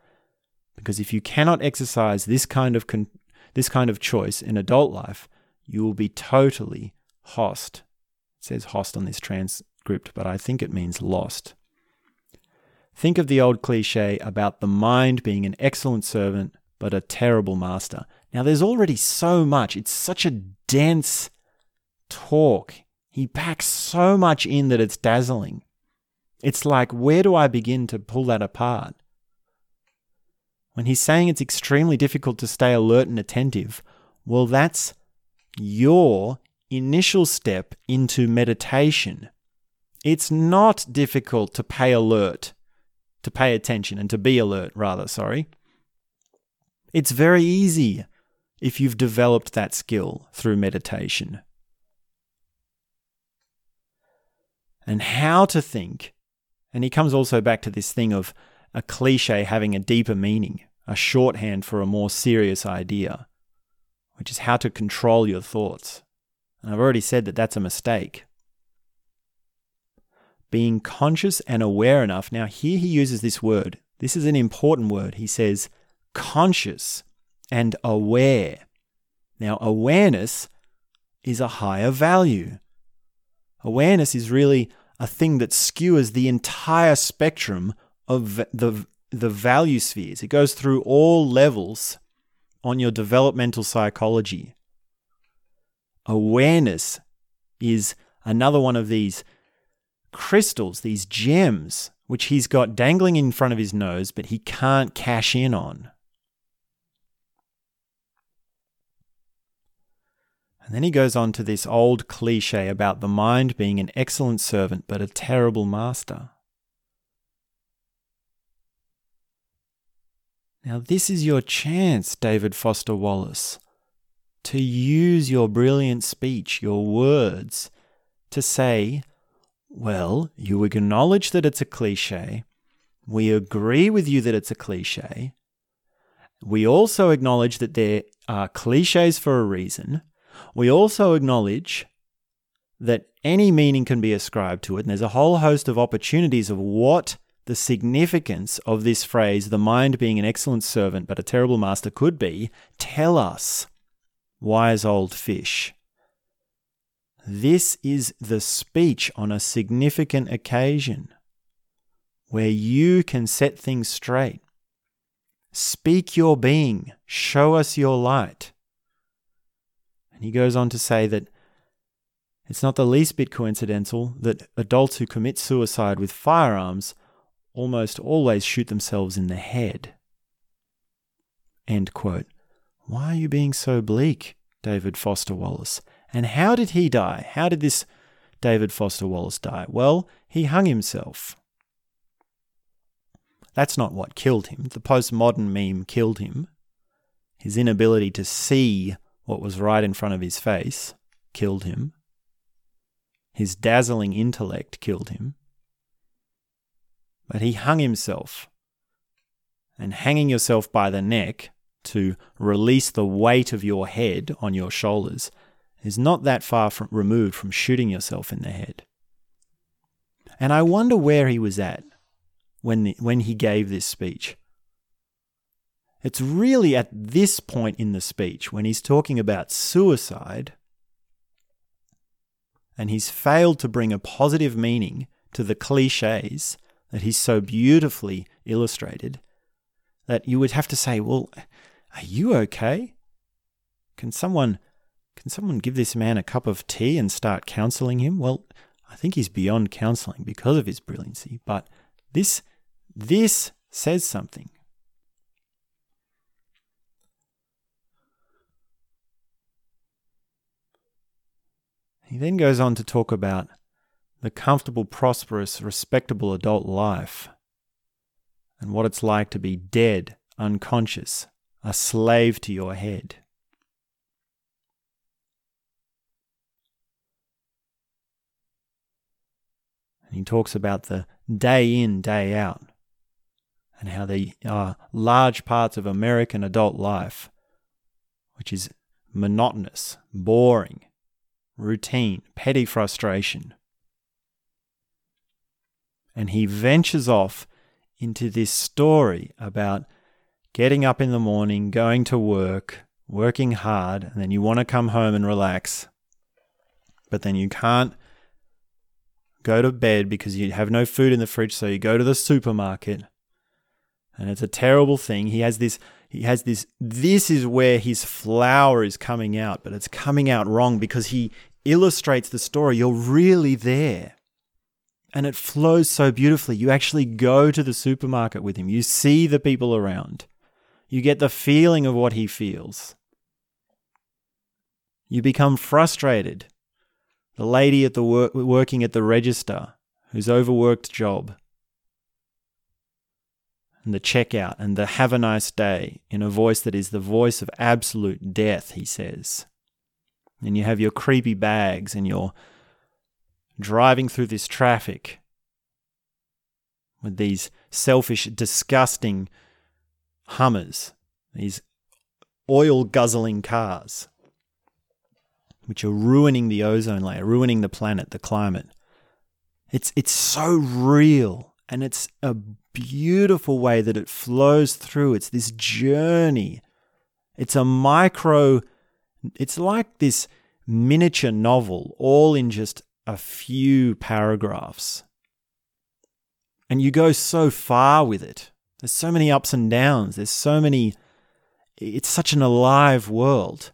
Because if you cannot exercise this kind of con- this kind of choice in adult life, you will be totally host. It says host on this transcript, but I think it means lost. Think of the old cliche about the mind being an excellent servant but a terrible master. Now, there's already so much, it's such a dense talk. He packs so much in that it's dazzling. It's like, where do I begin to pull that apart? When he's saying it's extremely difficult to stay alert and attentive, well, that's your initial step into meditation. It's not difficult to pay alert, to pay attention, and to be alert, rather, sorry. It's very easy if you've developed that skill through meditation. And how to think and he comes also back to this thing of a cliche having a deeper meaning, a shorthand for a more serious idea, which is how to control your thoughts. And I've already said that that's a mistake. Being conscious and aware enough. Now, here he uses this word. This is an important word. He says conscious and aware. Now, awareness is a higher value. Awareness is really a thing that skewers the entire spectrum of the, the value spheres. It goes through all levels on your developmental psychology. Awareness is another one of these crystals, these gems, which he's got dangling in front of his nose, but he can't cash in on. And then he goes on to this old cliche about the mind being an excellent servant but a terrible master. Now, this is your chance, David Foster Wallace, to use your brilliant speech, your words, to say, well, you acknowledge that it's a cliche. We agree with you that it's a cliche. We also acknowledge that there are cliches for a reason. We also acknowledge that any meaning can be ascribed to it, and there's a whole host of opportunities of what the significance of this phrase, the mind being an excellent servant but a terrible master, could be. Tell us, wise old fish. This is the speech on a significant occasion where you can set things straight. Speak your being, show us your light. And he goes on to say that it's not the least bit coincidental that adults who commit suicide with firearms almost always shoot themselves in the head. End quote. Why are you being so bleak, David Foster Wallace? And how did he die? How did this David Foster Wallace die? Well, he hung himself. That's not what killed him. The postmodern meme killed him. His inability to see what was right in front of his face killed him. His dazzling intellect killed him. But he hung himself. And hanging yourself by the neck to release the weight of your head on your shoulders is not that far from, removed from shooting yourself in the head. And I wonder where he was at when, the, when he gave this speech. It's really at this point in the speech, when he's talking about suicide, and he's failed to bring a positive meaning to the cliches that he's so beautifully illustrated, that you would have to say, Well, are you okay? Can someone can someone give this man a cup of tea and start counseling him? Well, I think he's beyond counseling because of his brilliancy, but this this says something. He then goes on to talk about the comfortable, prosperous, respectable adult life and what it's like to be dead, unconscious, a slave to your head. And he talks about the day in, day out, and how they are large parts of American adult life, which is monotonous, boring, routine, petty frustration. And he ventures off into this story about getting up in the morning, going to work, working hard, and then you want to come home and relax, but then you can't go to bed because you have no food in the fridge, so you go to the supermarket. And it's a terrible thing. He has this he has this this is where his flower is coming out, but it's coming out wrong because he illustrates the story. You're really there. And it flows so beautifully. You actually go to the supermarket with him. You see the people around. You get the feeling of what he feels. You become frustrated. The lady at the wor- working at the register whose overworked job and the checkout and the have a nice day in a voice that is the voice of absolute death, he says. And you have your creepy bags and you're driving through this traffic with these selfish, disgusting Hummers, these oil guzzling cars, which are ruining the ozone layer, ruining the planet, the climate. It's, it's so real and it's a beautiful way that it flows through. It's this journey. It's a micro, it's like this miniature novel, all in just a few paragraphs. And you go so far with it. There's so many ups and downs. There's so many. It's such an alive world.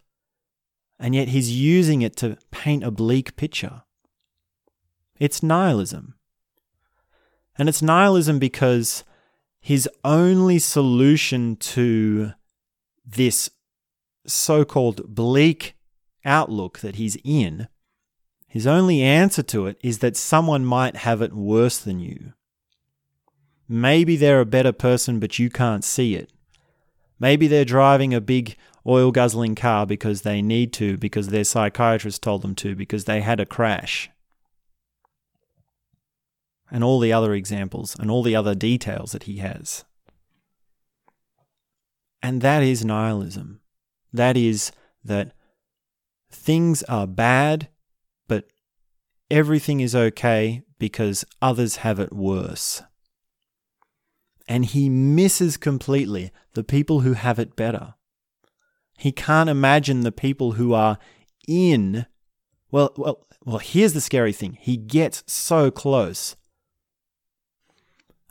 And yet he's using it to paint a bleak picture. It's nihilism. And it's nihilism because his only solution to this so called bleak outlook that he's in, his only answer to it is that someone might have it worse than you. Maybe they're a better person, but you can't see it. Maybe they're driving a big oil guzzling car because they need to, because their psychiatrist told them to, because they had a crash. And all the other examples and all the other details that he has. And that is nihilism. That is that things are bad, but everything is okay because others have it worse and he misses completely the people who have it better. He can't imagine the people who are in. Well, well, well, here's the scary thing. He gets so close.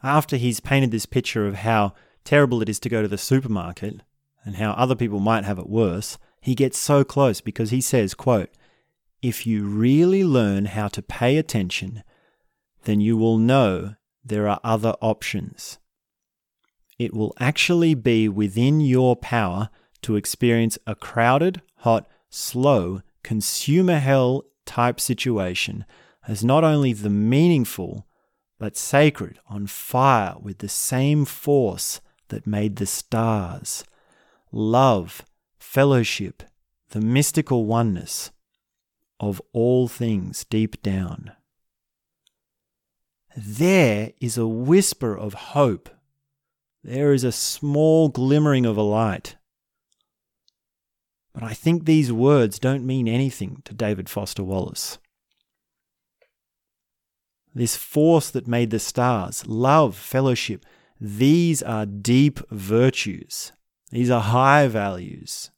After he's painted this picture of how terrible it is to go to the supermarket and how other people might have it worse, he gets so close because he says, quote, if you really learn how to pay attention, then you will know there are other options. It will actually be within your power to experience a crowded, hot, slow, consumer hell type situation as not only the meaningful, but sacred, on fire with the same force that made the stars. Love, fellowship, the mystical oneness of all things deep down. There is a whisper of hope there is a small glimmering of a light But I think these words don't mean anything to David Foster Wallace. This force that made the stars, love, fellowship, these are deep virtues. These are high values.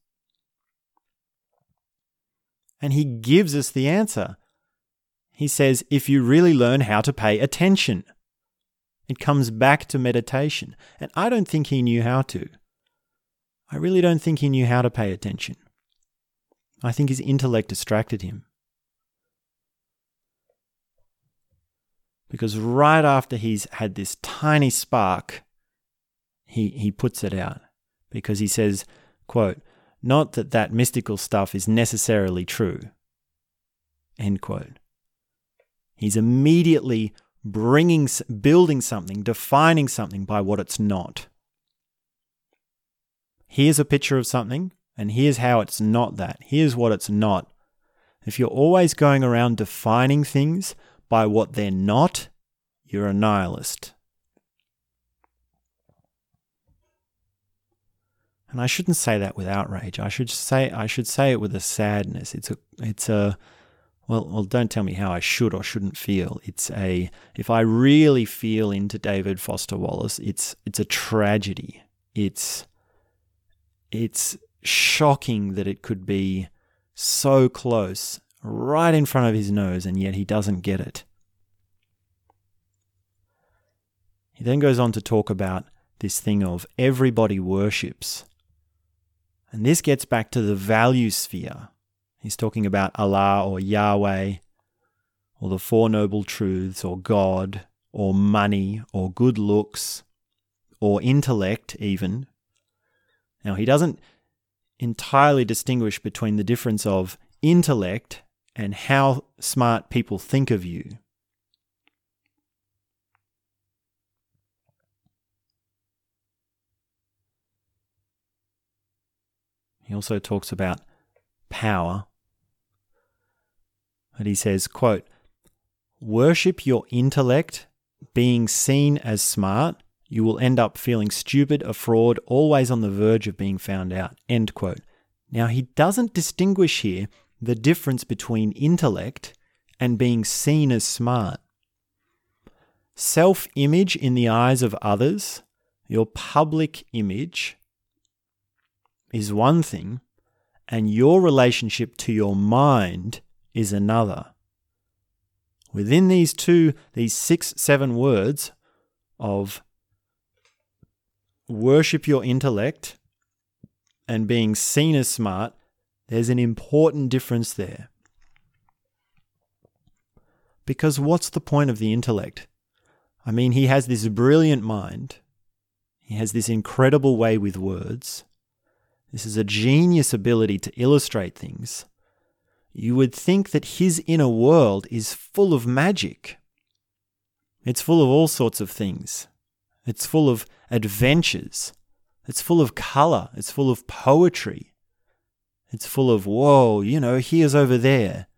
And he gives us the answer. He says, if you really learn how to pay attention, it comes back to meditation. And I don't think he knew how to. I really don't think he knew how to pay attention. I think his intellect distracted him. Because right after he's had this tiny spark, he, he puts it out. Because he says, quote, not that that mystical stuff is necessarily true. End quote. He's immediately bringing, building something, defining something by what it's not. Here's a picture of something, and here's how it's not that. Here's what it's not. If you're always going around defining things by what they're not, you're a nihilist. And I shouldn't say that with outrage. I should say I should say it with a sadness. It's a it's a well, well, don't tell me how I should or shouldn't feel. It's a if I really feel into David Foster Wallace, it's it's a tragedy. It's it's shocking that it could be so close, right in front of his nose, and yet he doesn't get it. He then goes on to talk about this thing of everybody worships. And this gets back to the value sphere He's talking about Allah or Yahweh or the Four Noble Truths or God or money or good looks or intellect, even. Now, he doesn't entirely distinguish between the difference of intellect and how smart people think of you. He also talks about power and he says, quote, Worship your intellect, being seen as smart, you will end up feeling stupid, a fraud, always on the verge of being found out. End quote. Now, he doesn't distinguish here the difference between intellect and being seen as smart. Self image in the eyes of others, your public image, is one thing, and your relationship to your mind is another. Within these two, these six, seven words of worship your intellect and being seen as smart, there's an important difference there. Because what's the point of the intellect? I mean, he has this brilliant mind, he has this incredible way with words, this is a genius ability to illustrate things you would think that his inner world is full of magic. It's full of all sorts of things. It's full of adventures. It's full of color. It's full of poetry. It's full of, whoa, you know, here's over there.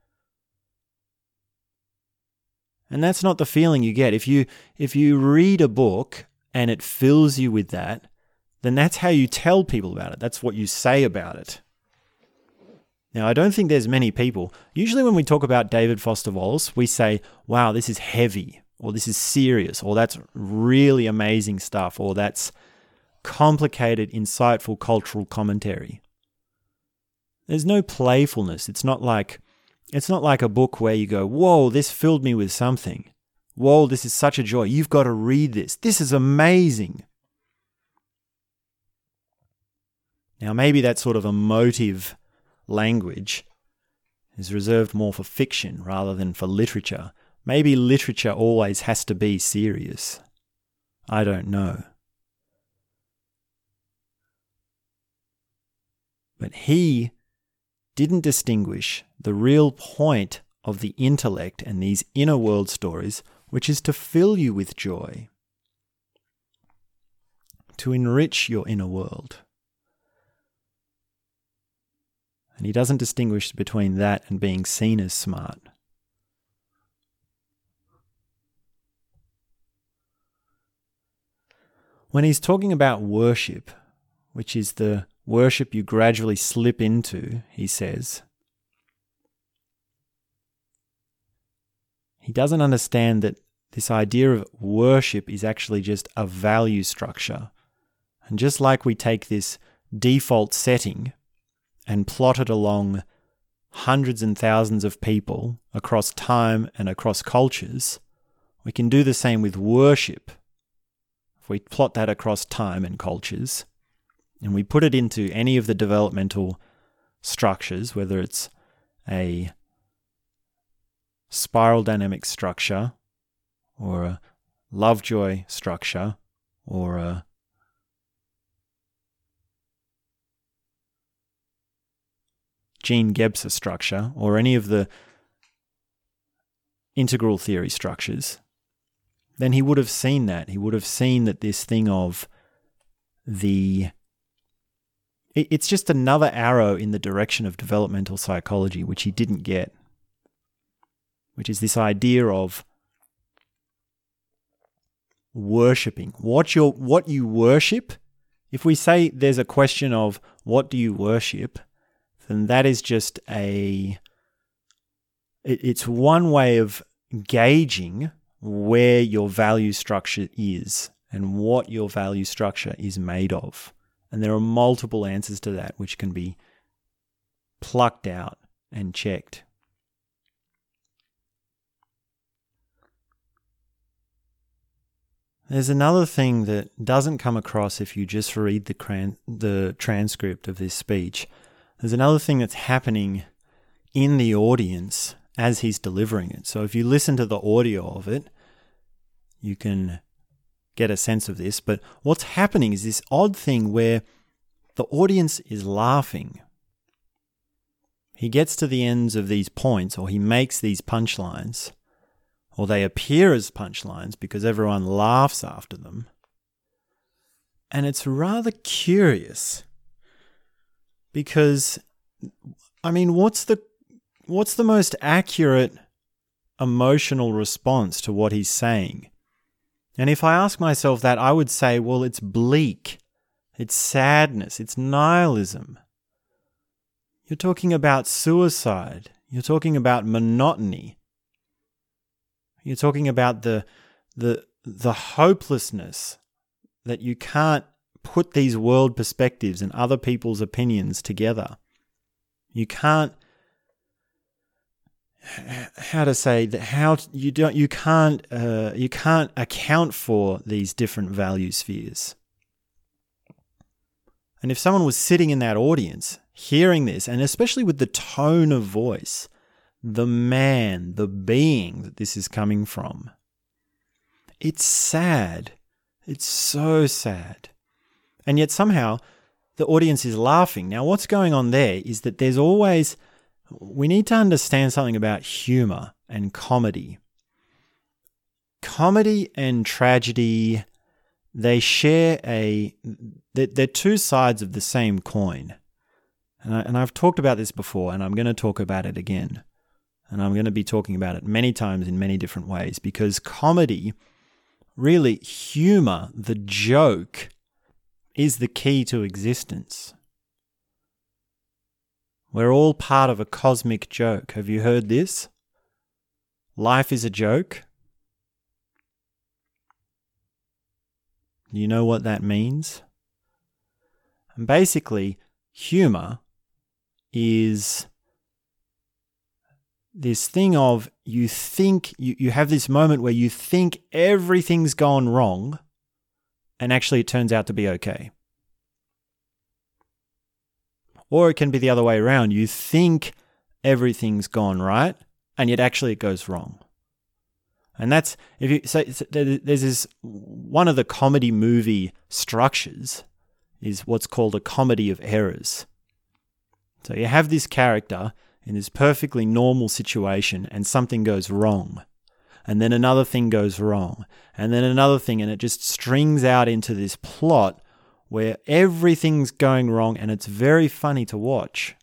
And that's not the feeling you get. If you, if you read a book and it fills you with that, then that's how you tell people about it. That's what you say about it. Now, I don't think there's many people. Usually, when we talk about David Foster Wallace, we say, wow, this is heavy, or this is serious, or that's really amazing stuff, or that's complicated, insightful cultural commentary. There's no playfulness. It's not like it's not like a book where you go, "Whoa, this filled me with something." Whoa, this is such a joy. You've got to read this. This is amazing. Now, maybe that sort of emotive language is reserved more for fiction rather than for literature. Maybe literature always has to be serious. I don't know. But he didn't distinguish the real point of the intellect and these inner world stories, which is to fill you with joy, to enrich your inner world. And he doesn't distinguish between that and being seen as smart. When he's talking about worship, which is the worship you gradually slip into, he says. He doesn't understand that this idea of worship is actually just a value structure. And just like we take this default setting and plot it along hundreds and thousands of people across time and across cultures, we can do the same with worship. If we plot that across time and cultures, and we put it into any of the developmental structures, whether it's a spiral dynamic structure or a Lovejoy structure or a Jean Gebser structure or any of the integral theory structures, then he would have seen that. He would have seen that this thing of the. It's just another arrow in the direction of developmental psychology, which he didn't get, which is this idea of worshipping. What, what you worship, if we say there's a question of what do you worship, then that is just a. It's one way of gauging where your value structure is and what your value structure is made of. And there are multiple answers to that which can be plucked out and checked. There's another thing that doesn't come across if you just read the, cran- the transcript of this speech. There's another thing that's happening in the audience as he's delivering it. So if you listen to the audio of it, you can get a sense of this. But what's happening is this odd thing where the audience is laughing. He gets to the ends of these points, or he makes these punchlines, or they appear as punchlines because everyone laughs after them. And it's rather curious because, I mean, what's the what's the most accurate emotional response to what he's saying? And if I ask myself that, I would say, well, it's bleak, it's sadness, it's nihilism. You're talking about suicide, you're talking about monotony, you're talking about the, the, the hopelessness that you can't put these world perspectives and other people's opinions together. You can't how to say that how you don't you can't uh, you can't account for these different value spheres. And if someone was sitting in that audience hearing this, and especially with the tone of voice, the man, the being that this is coming from. It's sad. It's so sad. And yet somehow the audience is laughing. Now, what's going on there is that there's always, we need to understand something about humor and comedy. Comedy and tragedy, they share a, they're two sides of the same coin. And, I, and I've talked about this before, and I'm going to talk about it again. And I'm going to be talking about it many times in many different ways because comedy, really, humor, the joke, is the key to existence. We're all part of a cosmic joke. Have you heard this? Life is a joke. You know what that means? And basically, humor is this thing of you think you, you have this moment where you think everything's gone wrong and actually it turns out to be okay. Or it can be the other way around. You think everything's gone right and yet actually it goes wrong. And that's if you say so there's this one of the comedy movie structures is what's called a comedy of errors. So you have this character in this perfectly normal situation and something goes wrong. And then another thing goes wrong. And then another thing. And it just strings out into this plot where everything's going wrong and it's very funny to watch.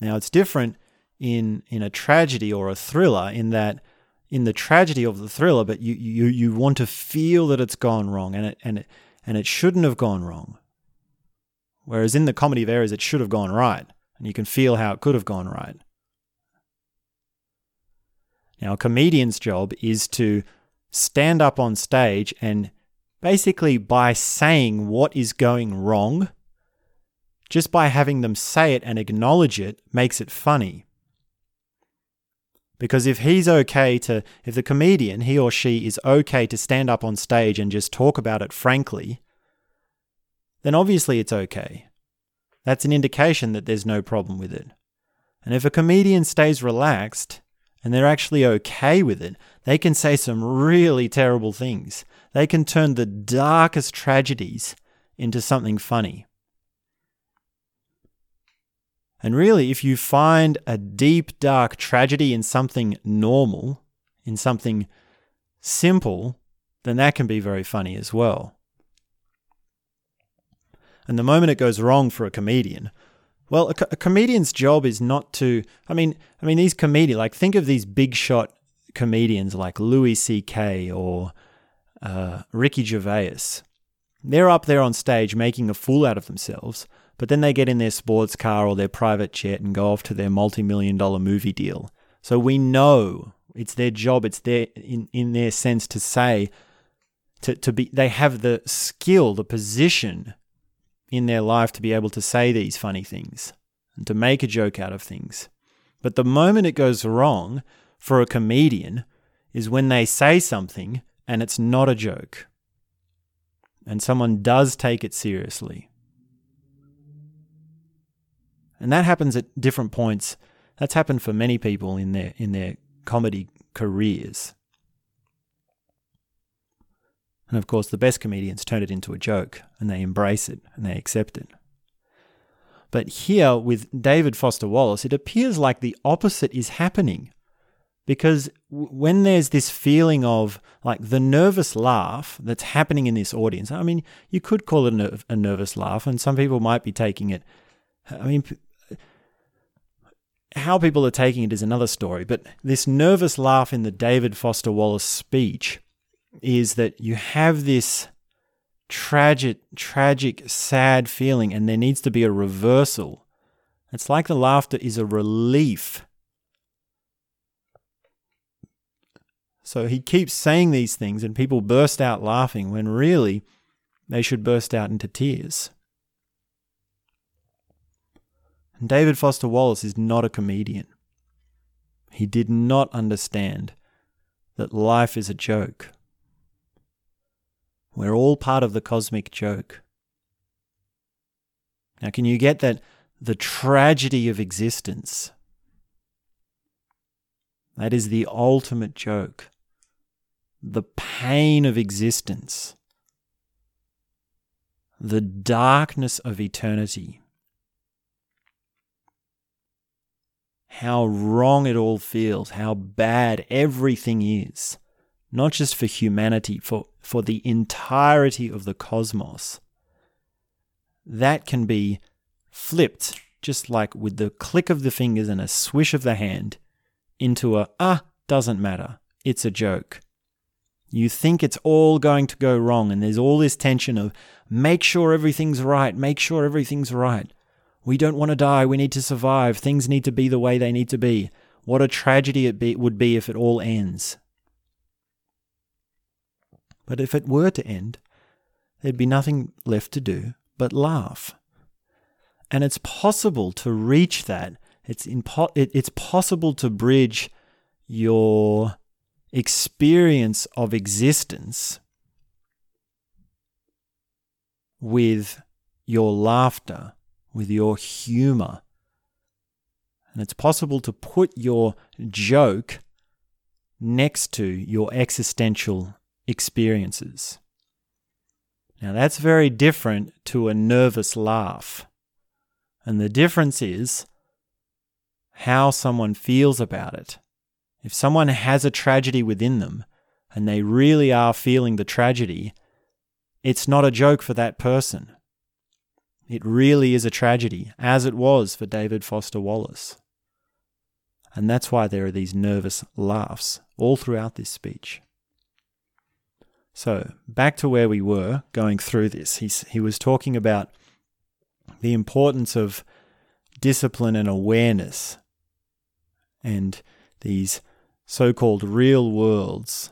Now, it's different in, in a tragedy or a thriller in that in the tragedy of the thriller, but you, you, you want to feel that it's gone wrong and it, and it, and it shouldn't have gone wrong. Whereas in the comedy of errors, it should have gone right, and you can feel how it could have gone right. Now, a comedian's job is to stand up on stage and basically by saying what is going wrong, just by having them say it and acknowledge it makes it funny. Because if he's okay to, if the comedian, he or she is okay to stand up on stage and just talk about it frankly, then obviously it's okay. That's an indication that there's no problem with it. And if a comedian stays relaxed and they're actually okay with it, they can say some really terrible things. They can turn the darkest tragedies into something funny. And really, if you find a deep, dark tragedy in something normal, in something simple, then that can be very funny as well. And the moment it goes wrong for a comedian, well, a, co- a comedian's job is not to. I mean, I mean these comedians. Like, think of these big shot comedians like Louis C.K. or uh, Ricky Gervais. They're up there on stage making a fool out of themselves, but then they get in their sports car or their private jet and go off to their multi-million dollar movie deal. So we know it's their job, it's their in, in their sense to say to, to be they have the skill, the position in their life to be able to say these funny things and to make a joke out of things. But the moment it goes wrong for a comedian is when they say something and it's not a joke. And someone does take it seriously. And that happens at different points. That's happened for many people in their in their comedy careers. And of course, the best comedians turn it into a joke and they embrace it and they accept it. But here with David Foster Wallace, it appears like the opposite is happening. Because when there's this feeling of like the nervous laugh that's happening in this audience, I mean, you could call it a, nervous laugh, and some people might be taking it. I mean, how people are taking it is another story, but this nervous laugh in the David Foster Wallace speech is that you have this tragic, tragic, sad feeling, and there needs to be a reversal. It's like the laughter is a relief. So he keeps saying these things, and people burst out laughing when really they should burst out into tears. And David Foster Wallace is not a comedian. He did not understand that life is a joke. We're all part of the cosmic joke. Now, can you get that? The tragedy of existence. That is the ultimate joke. The pain of existence. The darkness of eternity. How wrong it all feels, how bad everything is not just for humanity, for, for the entirety of the cosmos, that can be flipped just like with the click of the fingers and a swish of the hand into a, ah, doesn't matter, it's a joke. You think it's all going to go wrong, and there's all this tension of make sure everything's right, make sure everything's right. We don't want to die, we need to survive, things need to be the way they need to be. What a tragedy it be, would be if it all ends. But if it were to end, there'd be nothing left to do but laugh. And it's possible to reach that. It's, impo- it, it's possible to bridge your experience of existence with your laughter, with your humor. And it's possible to put your joke next to your existential experiences. Now, that's very different to a nervous laugh. And the difference is how someone feels about it. If someone has a tragedy within them and they really are feeling the tragedy, it's not a joke for that person. It really is a tragedy, as it was for David Foster Wallace. And that's why there are these nervous laughs all throughout this speech. So, back to where we were going through this. He's, he was talking about the importance of discipline and awareness and these so called real worlds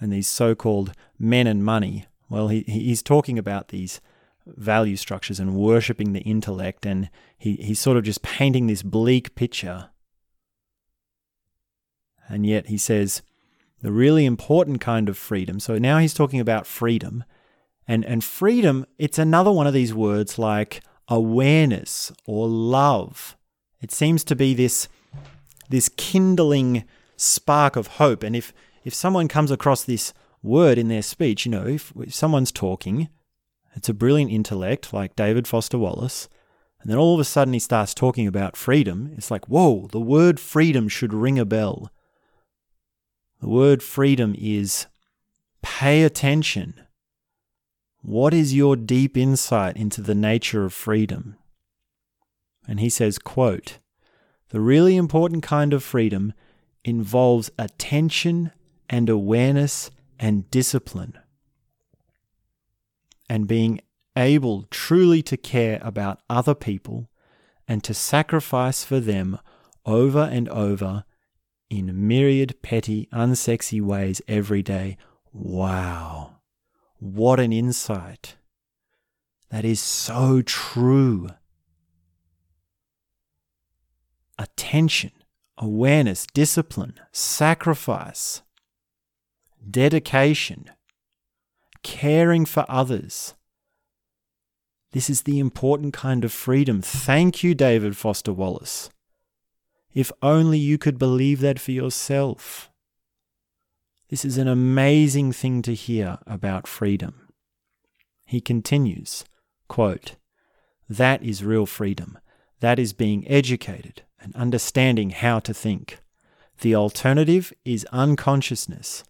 and these so called men and money. Well, he, he's talking about these value structures and worshipping the intellect, and he, he's sort of just painting this bleak picture. And yet he says, the really important kind of freedom. So now he's talking about freedom. And, and freedom, it's another one of these words like awareness or love. It seems to be this, this kindling spark of hope. And if, if someone comes across this word in their speech, you know, if, if someone's talking, it's a brilliant intellect like David Foster Wallace, and then all of a sudden he starts talking about freedom, it's like, whoa, the word freedom should ring a bell. The word freedom is pay attention. What is your deep insight into the nature of freedom? And he says, quote, the really important kind of freedom involves attention and awareness and discipline. And being able truly to care about other people and to sacrifice for them over and over in myriad petty, unsexy ways every day. Wow. What an insight. That is so true. Attention, awareness, discipline, sacrifice, dedication, caring for others. This is the important kind of freedom. Thank you, David Foster Wallace. If only you could believe that for yourself. This is an amazing thing to hear about freedom. He continues, quote, That is real freedom. That is being educated and understanding how to think. The alternative is unconsciousness,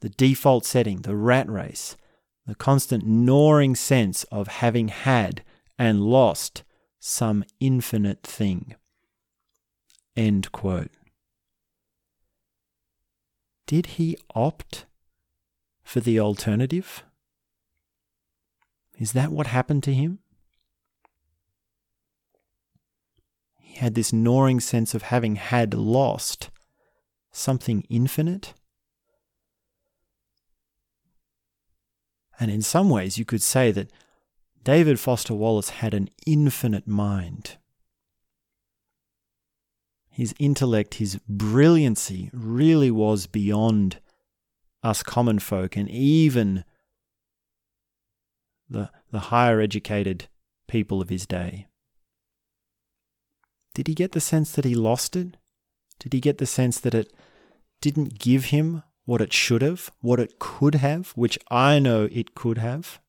the default setting, the rat race, the constant gnawing sense of having had and lost some infinite thing. End quote. Did he opt for the alternative? Is that what happened to him? He had this gnawing sense of having had lost something infinite. And in some ways, you could say that David Foster Wallace had an infinite mind his intellect, his brilliancy really was beyond us common folk and even the, the higher educated people of his day. Did he get the sense that he lost it? Did he get the sense that it didn't give him what it should have, what it could have, which I know it could have?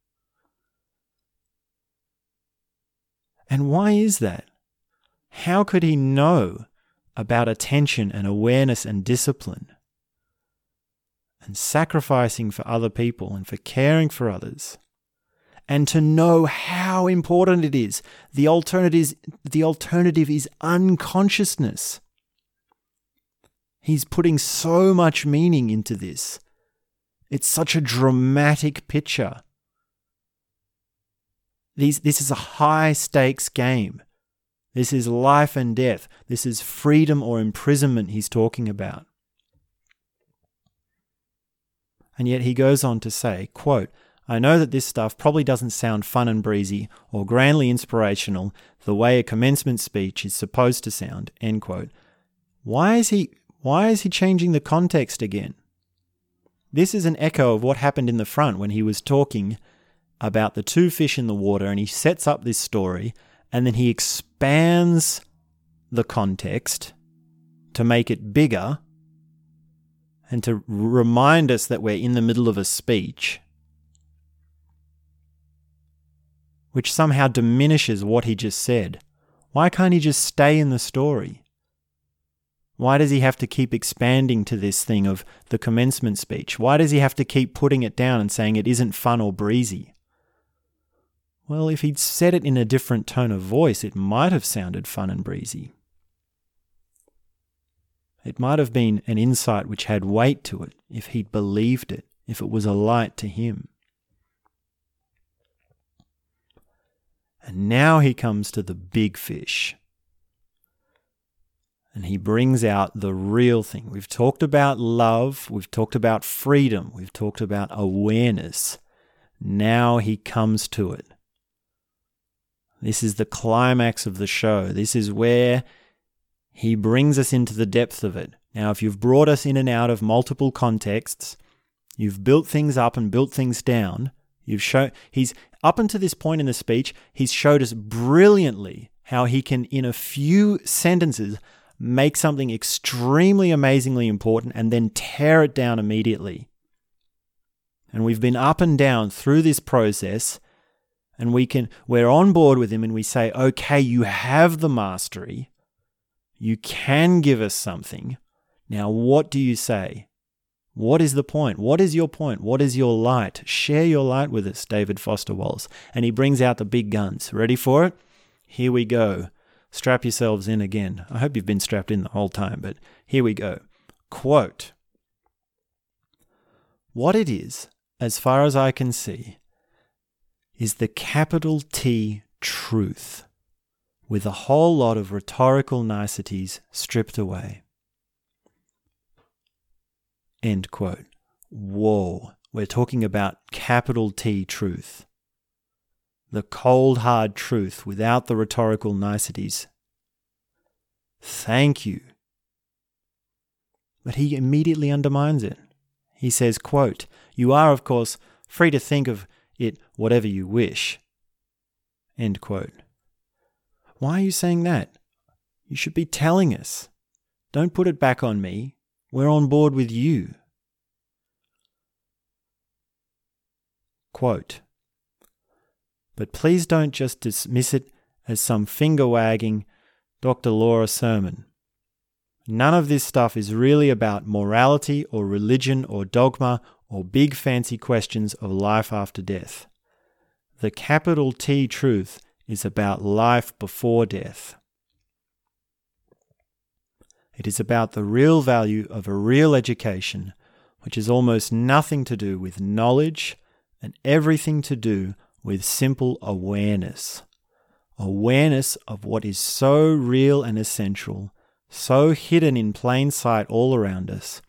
And why is that? How could he know about attention and awareness and discipline and sacrificing for other people and for caring for others and to know how important it is. The alternative is, the alternative is unconsciousness. He's putting so much meaning into this. It's such a dramatic picture. These, this is a high stakes game. This is life and death. This is freedom or imprisonment he's talking about. And yet he goes on to say, quote, I know that this stuff probably doesn't sound fun and breezy or grandly inspirational the way a commencement speech is supposed to sound, end quote. Why is he why is he changing the context again? This is an echo of what happened in the front when he was talking about the two fish in the water and he sets up this story and then he expands the context to make it bigger and to remind us that we're in the middle of a speech, which somehow diminishes what he just said. Why can't he just stay in the story? Why does he have to keep expanding to this thing of the commencement speech? Why does he have to keep putting it down and saying it isn't fun or breezy? Well, if he'd said it in a different tone of voice, it might have sounded fun and breezy. It might have been an insight which had weight to it if he'd believed it if it was a light to him. And now he comes to the big fish. And he brings out the real thing. We've talked about love, we've talked about freedom, we've talked about awareness. Now he comes to it. This is the climax of the show. This is where he brings us into the depth of it. Now, if you've brought us in and out of multiple contexts, you've built things up and built things down, you've shown he's up until this point in the speech, he's showed us brilliantly how he can, in a few sentences, make something extremely amazingly important and then tear it down immediately. And we've been up and down through this process and we can we're on board with him and we say, "Okay, you have the mastery. You can give us something. Now what do you say?" What is the point? What is your point? What is your light? Share your light with us, David Foster Wallace. And he brings out the big guns. Ready for it? Here we go. Strap yourselves in again. I hope you've been strapped in the whole time, but here we go. Quote What it is, as far as I can see, is the capital T truth, with a whole lot of rhetorical niceties stripped away. End quote. Whoa, we're talking about capital T truth. The cold, hard truth without the rhetorical niceties. Thank you. But he immediately undermines it. He says, quote, You are, of course, free to think of it whatever you wish. End quote. Why are you saying that? You should be telling us. Don't put it back on me. We're on board with you. Quote, but please don't just dismiss it as some finger wagging Dr. Laura sermon. None of this stuff is really about morality or religion or dogma or big fancy questions of life after death. The capital T truth is about life before death. It is about the real value of a real education, which has almost nothing to do with knowledge and everything to do with simple awareness. Awareness of what is so real and essential, so hidden in plain sight all around us,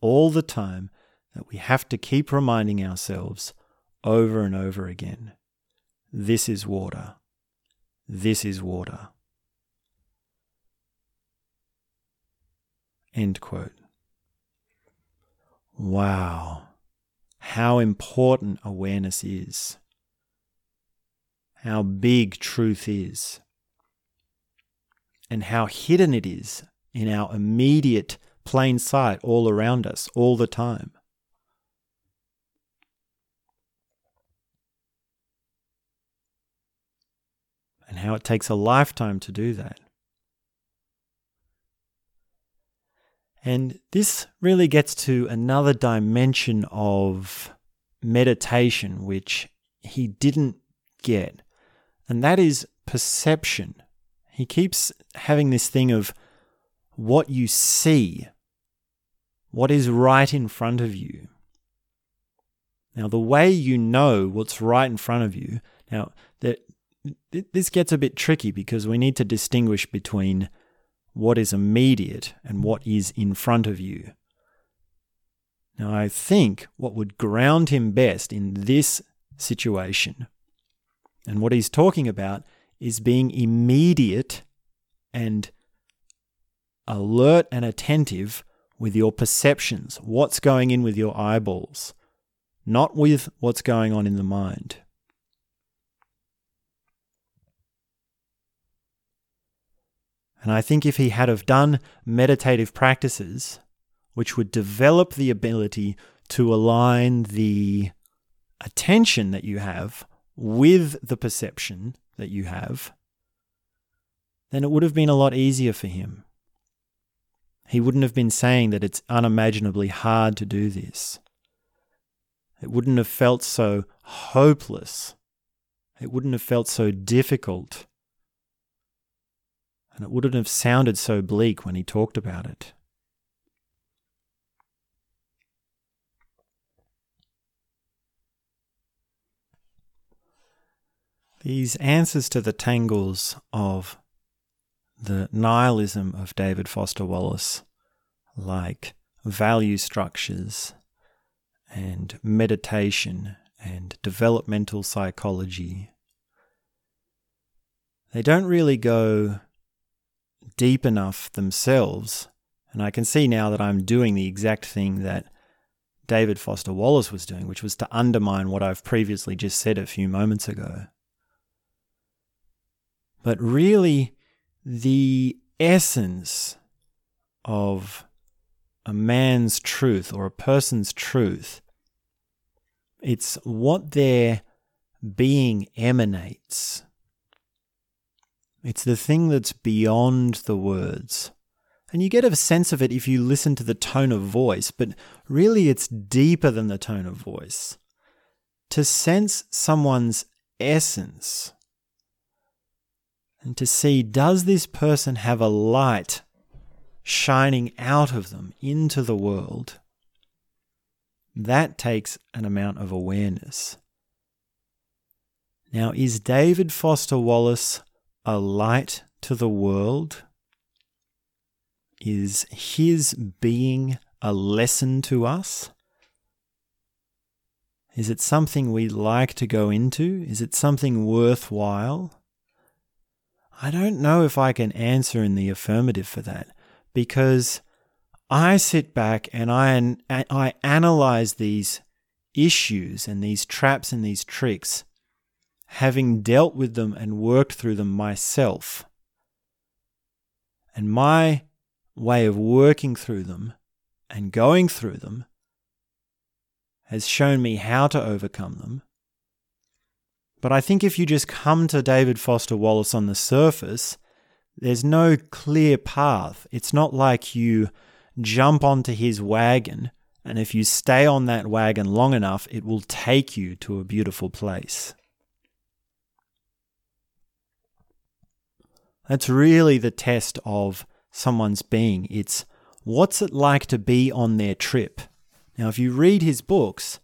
all the time that we have to keep reminding ourselves over and over again. This is water. This is water. End quote. Wow. How important awareness is. How big truth is. And how hidden it is in our immediate plain sight all around us all the time. And how it takes a lifetime to do that. And this really gets to another dimension of meditation, which he didn't get, and that is perception. He keeps having this thing of what you see, what is right in front of you. Now, the way you know what's right in front of you, now, that this gets a bit tricky because we need to distinguish between what is immediate and what is in front of you. Now, I think what would ground him best in this situation, and what he's talking about, is being immediate and alert and attentive with your perceptions, what's going in with your eyeballs, not with what's going on in the mind. And I think if he had have done meditative practices which would develop the ability to align the attention that you have with the perception that you have, then it would have been a lot easier for him. He wouldn't have been saying that it's unimaginably hard to do this. It wouldn't have felt so hopeless. It wouldn't have felt so difficult and it wouldn't have sounded so bleak when he talked about it. These answers to the tangles of the nihilism of David Foster Wallace, like value structures and meditation and developmental psychology, they don't really go deep enough themselves. And I can see now that I'm doing the exact thing that David Foster Wallace was doing, which was to undermine what I've previously just said a few moments ago. But really, the essence of a man's truth or a person's truth, it's what their being emanates. It's the thing that's beyond the words. And you get a sense of it if you listen to the tone of voice, but really it's deeper than the tone of voice. To sense someone's essence and to see does this person have a light shining out of them into the world, that takes an amount of awareness. Now, is David Foster Wallace a light to the world? Is his being a lesson to us? Is it something we like to go into? Is it something worthwhile? I don't know if I can answer in the affirmative for that because I sit back and I, I analyze these issues and these traps and these tricks, having dealt with them and worked through them myself. And my way of working through them and going through them has shown me how to overcome them but I think if you just come to David Foster Wallace on the surface, there's no clear path. It's not like you jump onto his wagon, and if you stay on that wagon long enough, it will take you to a beautiful place. That's really the test of someone's being. It's what's it like to be on their trip? Now, if you read his books,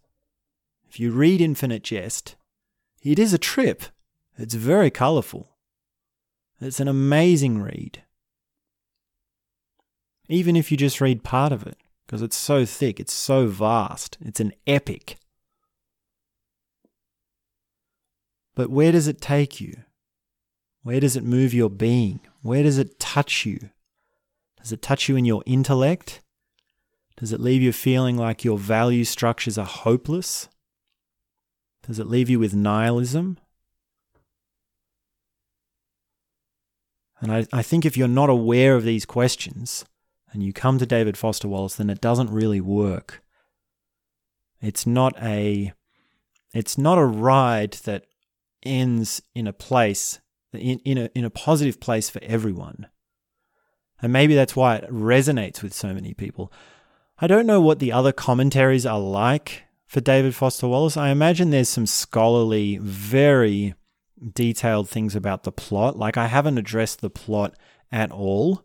if you read Infinite Jest, it is a trip. It's very colourful. It's an amazing read. Even if you just read part of it, because it's so thick, it's so vast, it's an epic. But where does it take you? Where does it move your being? Where does it touch you? Does it touch you in your intellect? Does it leave you feeling like your value structures are hopeless? Does it leave you with nihilism? And I, I think if you're not aware of these questions and you come to David Foster Wallace, then it doesn't really work. It's not a it's not a ride that ends in a place in, in a in a positive place for everyone. And maybe that's why it resonates with so many people. I don't know what the other commentaries are like for David Foster Wallace. I imagine there's some scholarly, very detailed things about the plot. Like, I haven't addressed the plot at all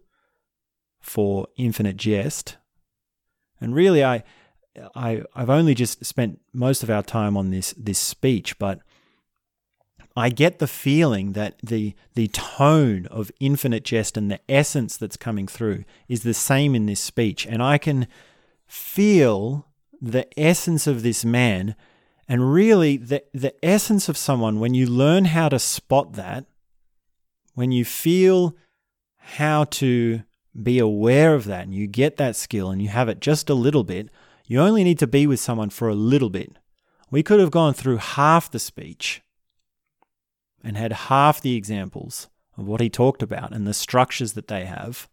for Infinite Jest. And really, I, I, I've only just spent most of our time on this, this speech, but I get the feeling that the the tone of infinite jest and the essence that's coming through is the same in this speech, and I can feel the essence of this man and really the, the essence of someone when you learn how to spot that when you feel how to be aware of that and you get that skill and you have it just a little bit you only need to be with someone for a little bit. We could have gone through half the speech and had half the examples of what he talked about and the structures that they have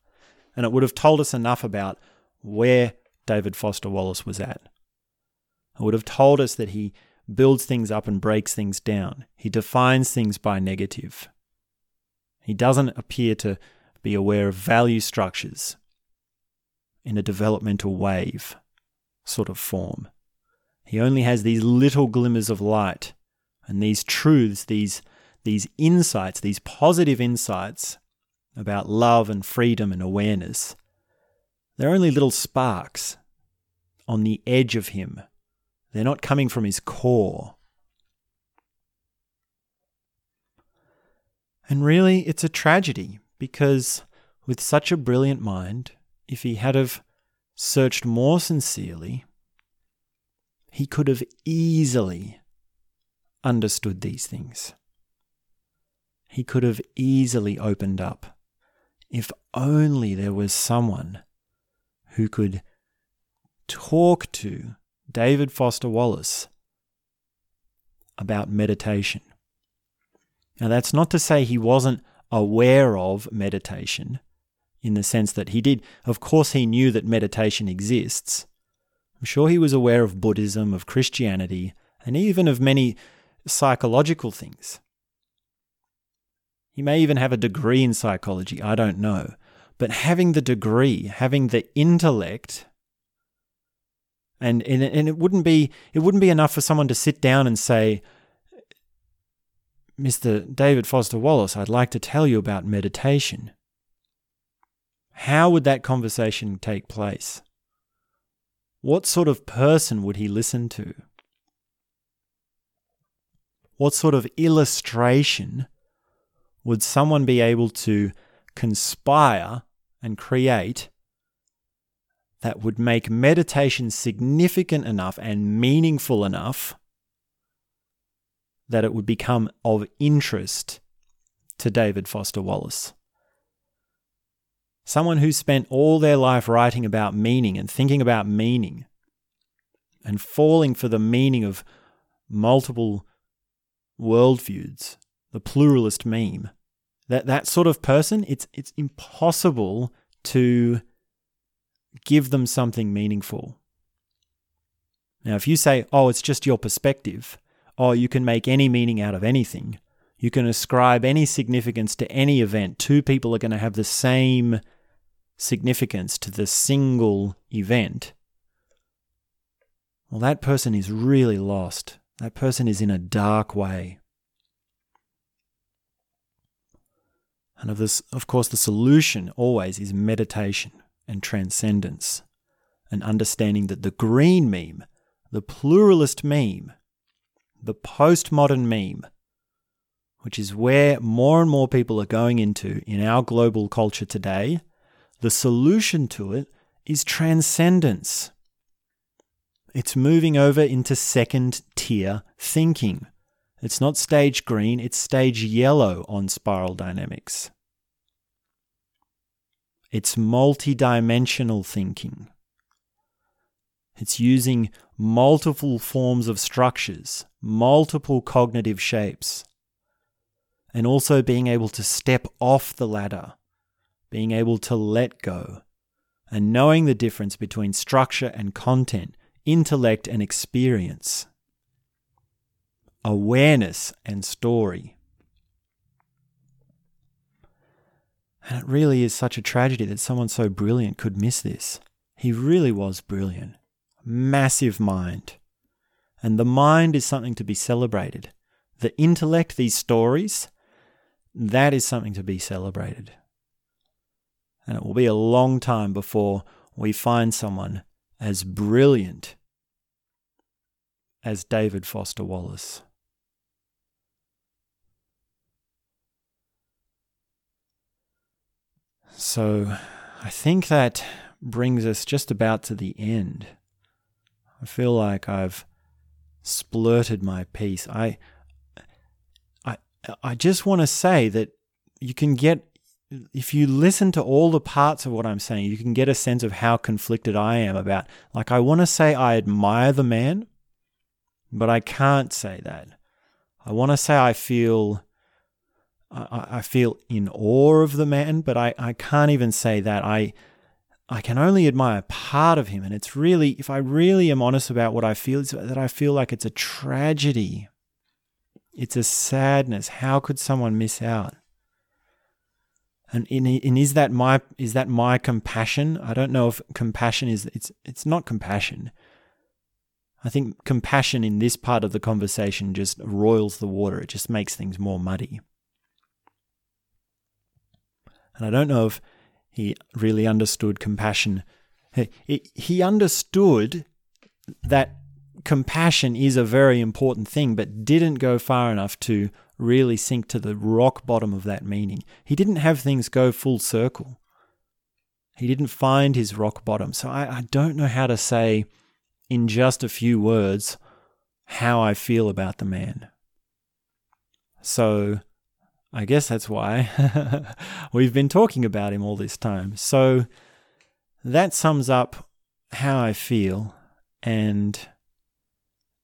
and it would have told us enough about where David Foster Wallace was at it would have told us that he builds things up and breaks things down. He defines things by negative. He doesn't appear to be aware of value structures in a developmental wave sort of form. He only has these little glimmers of light and these truths, these, these insights, these positive insights about love and freedom and awareness. They're only little sparks on the edge of him they're not coming from his core. And really, it's a tragedy because with such a brilliant mind, if he had have searched more sincerely, he could have easily understood these things. He could have easily opened up if only there was someone who could talk to David Foster Wallace about meditation. Now, that's not to say he wasn't aware of meditation in the sense that he did, of course, he knew that meditation exists. I'm sure he was aware of Buddhism, of Christianity, and even of many psychological things. He may even have a degree in psychology, I don't know. But having the degree, having the intellect, and, and, and it wouldn't be it wouldn't be enough for someone to sit down and say, Mr. David Foster Wallace, I'd like to tell you about meditation. How would that conversation take place? What sort of person would he listen to? What sort of illustration would someone be able to conspire and create that would make meditation significant enough and meaningful enough that it would become of interest to David Foster Wallace? Someone who spent all their life writing about meaning and thinking about meaning and falling for the meaning of multiple worldviews, the pluralist meme. That that sort of person, it's it's impossible to give them something meaningful. Now, if you say, "Oh, it's just your perspective," "Oh, you can make any meaning out of anything," you can ascribe any significance to any event. Two people are going to have the same significance to the single event. Well, that person is really lost. That person is in a dark way. And of this, of course, the solution always is meditation and transcendence, and understanding that the green meme, the pluralist meme, the postmodern meme, which is where more and more people are going into in our global culture today, the solution to it is transcendence. It's moving over into second tier thinking. It's not stage green, it's stage yellow on spiral dynamics. It's multi-dimensional thinking. It's using multiple forms of structures, multiple cognitive shapes, and also being able to step off the ladder, being able to let go, and knowing the difference between structure and content intellect and experience, awareness and story. And it really is such a tragedy that someone so brilliant could miss this. He really was brilliant. Massive mind. And the mind is something to be celebrated. The intellect, these stories, that is something to be celebrated. And it will be a long time before we find someone as brilliant as David Foster Wallace. So I think that brings us just about to the end. I feel like I've splurted my piece. I I I just want to say that you can get if you listen to all the parts of what I'm saying, you can get a sense of how conflicted I am about. Like, I want to say I admire the man, but I can't say that. I want to say I feel. I, I feel in awe of the man, but I, I can't even say that. I I can only admire part of him, and it's really, if I really am honest about what I feel, it's that I feel like it's a tragedy. It's a sadness. How could someone miss out? And, in, and is that my is that my compassion? I don't know if compassion is it's it's not compassion. I think compassion in this part of the conversation just roils the water. It just makes things more muddy. And I don't know if he really understood compassion. He, understood that compassion is a very important thing, but didn't go far enough to really sink to the rock bottom of that meaning. He didn't have things go full circle. He didn't find his rock bottom. So I, I don't know how to say in just a few words how I feel about the man. So I guess that's why we've been talking about him all this time. So that sums up how I feel, and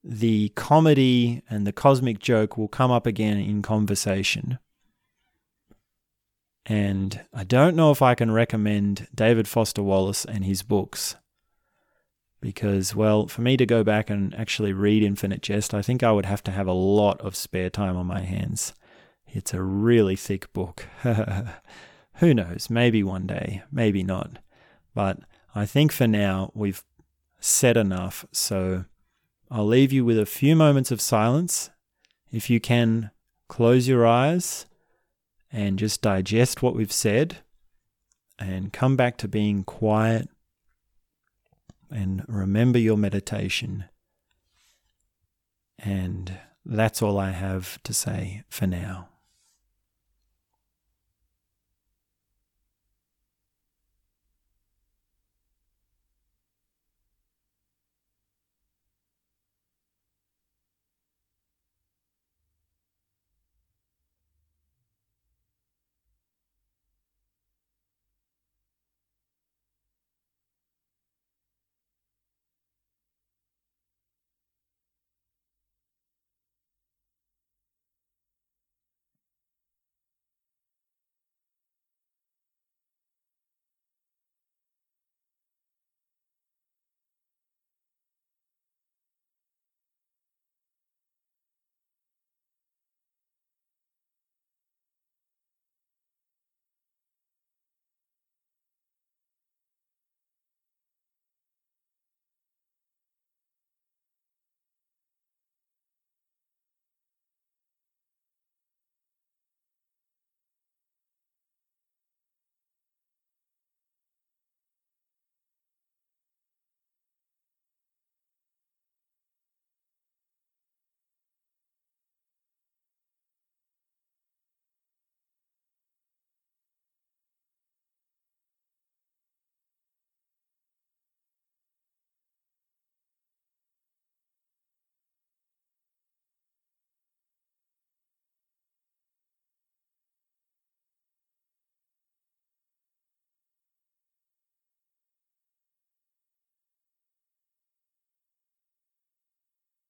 the comedy and the cosmic joke will come up again in conversation. And I don't know if I can recommend David Foster Wallace and his books. Because, well, for me to go back and actually read Infinite Jest, I think I would have to have a lot of spare time on my hands. It's a really thick book. Who knows? Maybe one day, maybe not. But I think for now we've said enough. So I'll leave you with a few moments of silence. If you can, close your eyes and just digest what we've said and come back to being quiet and remember your meditation. And that's all I have to say for now.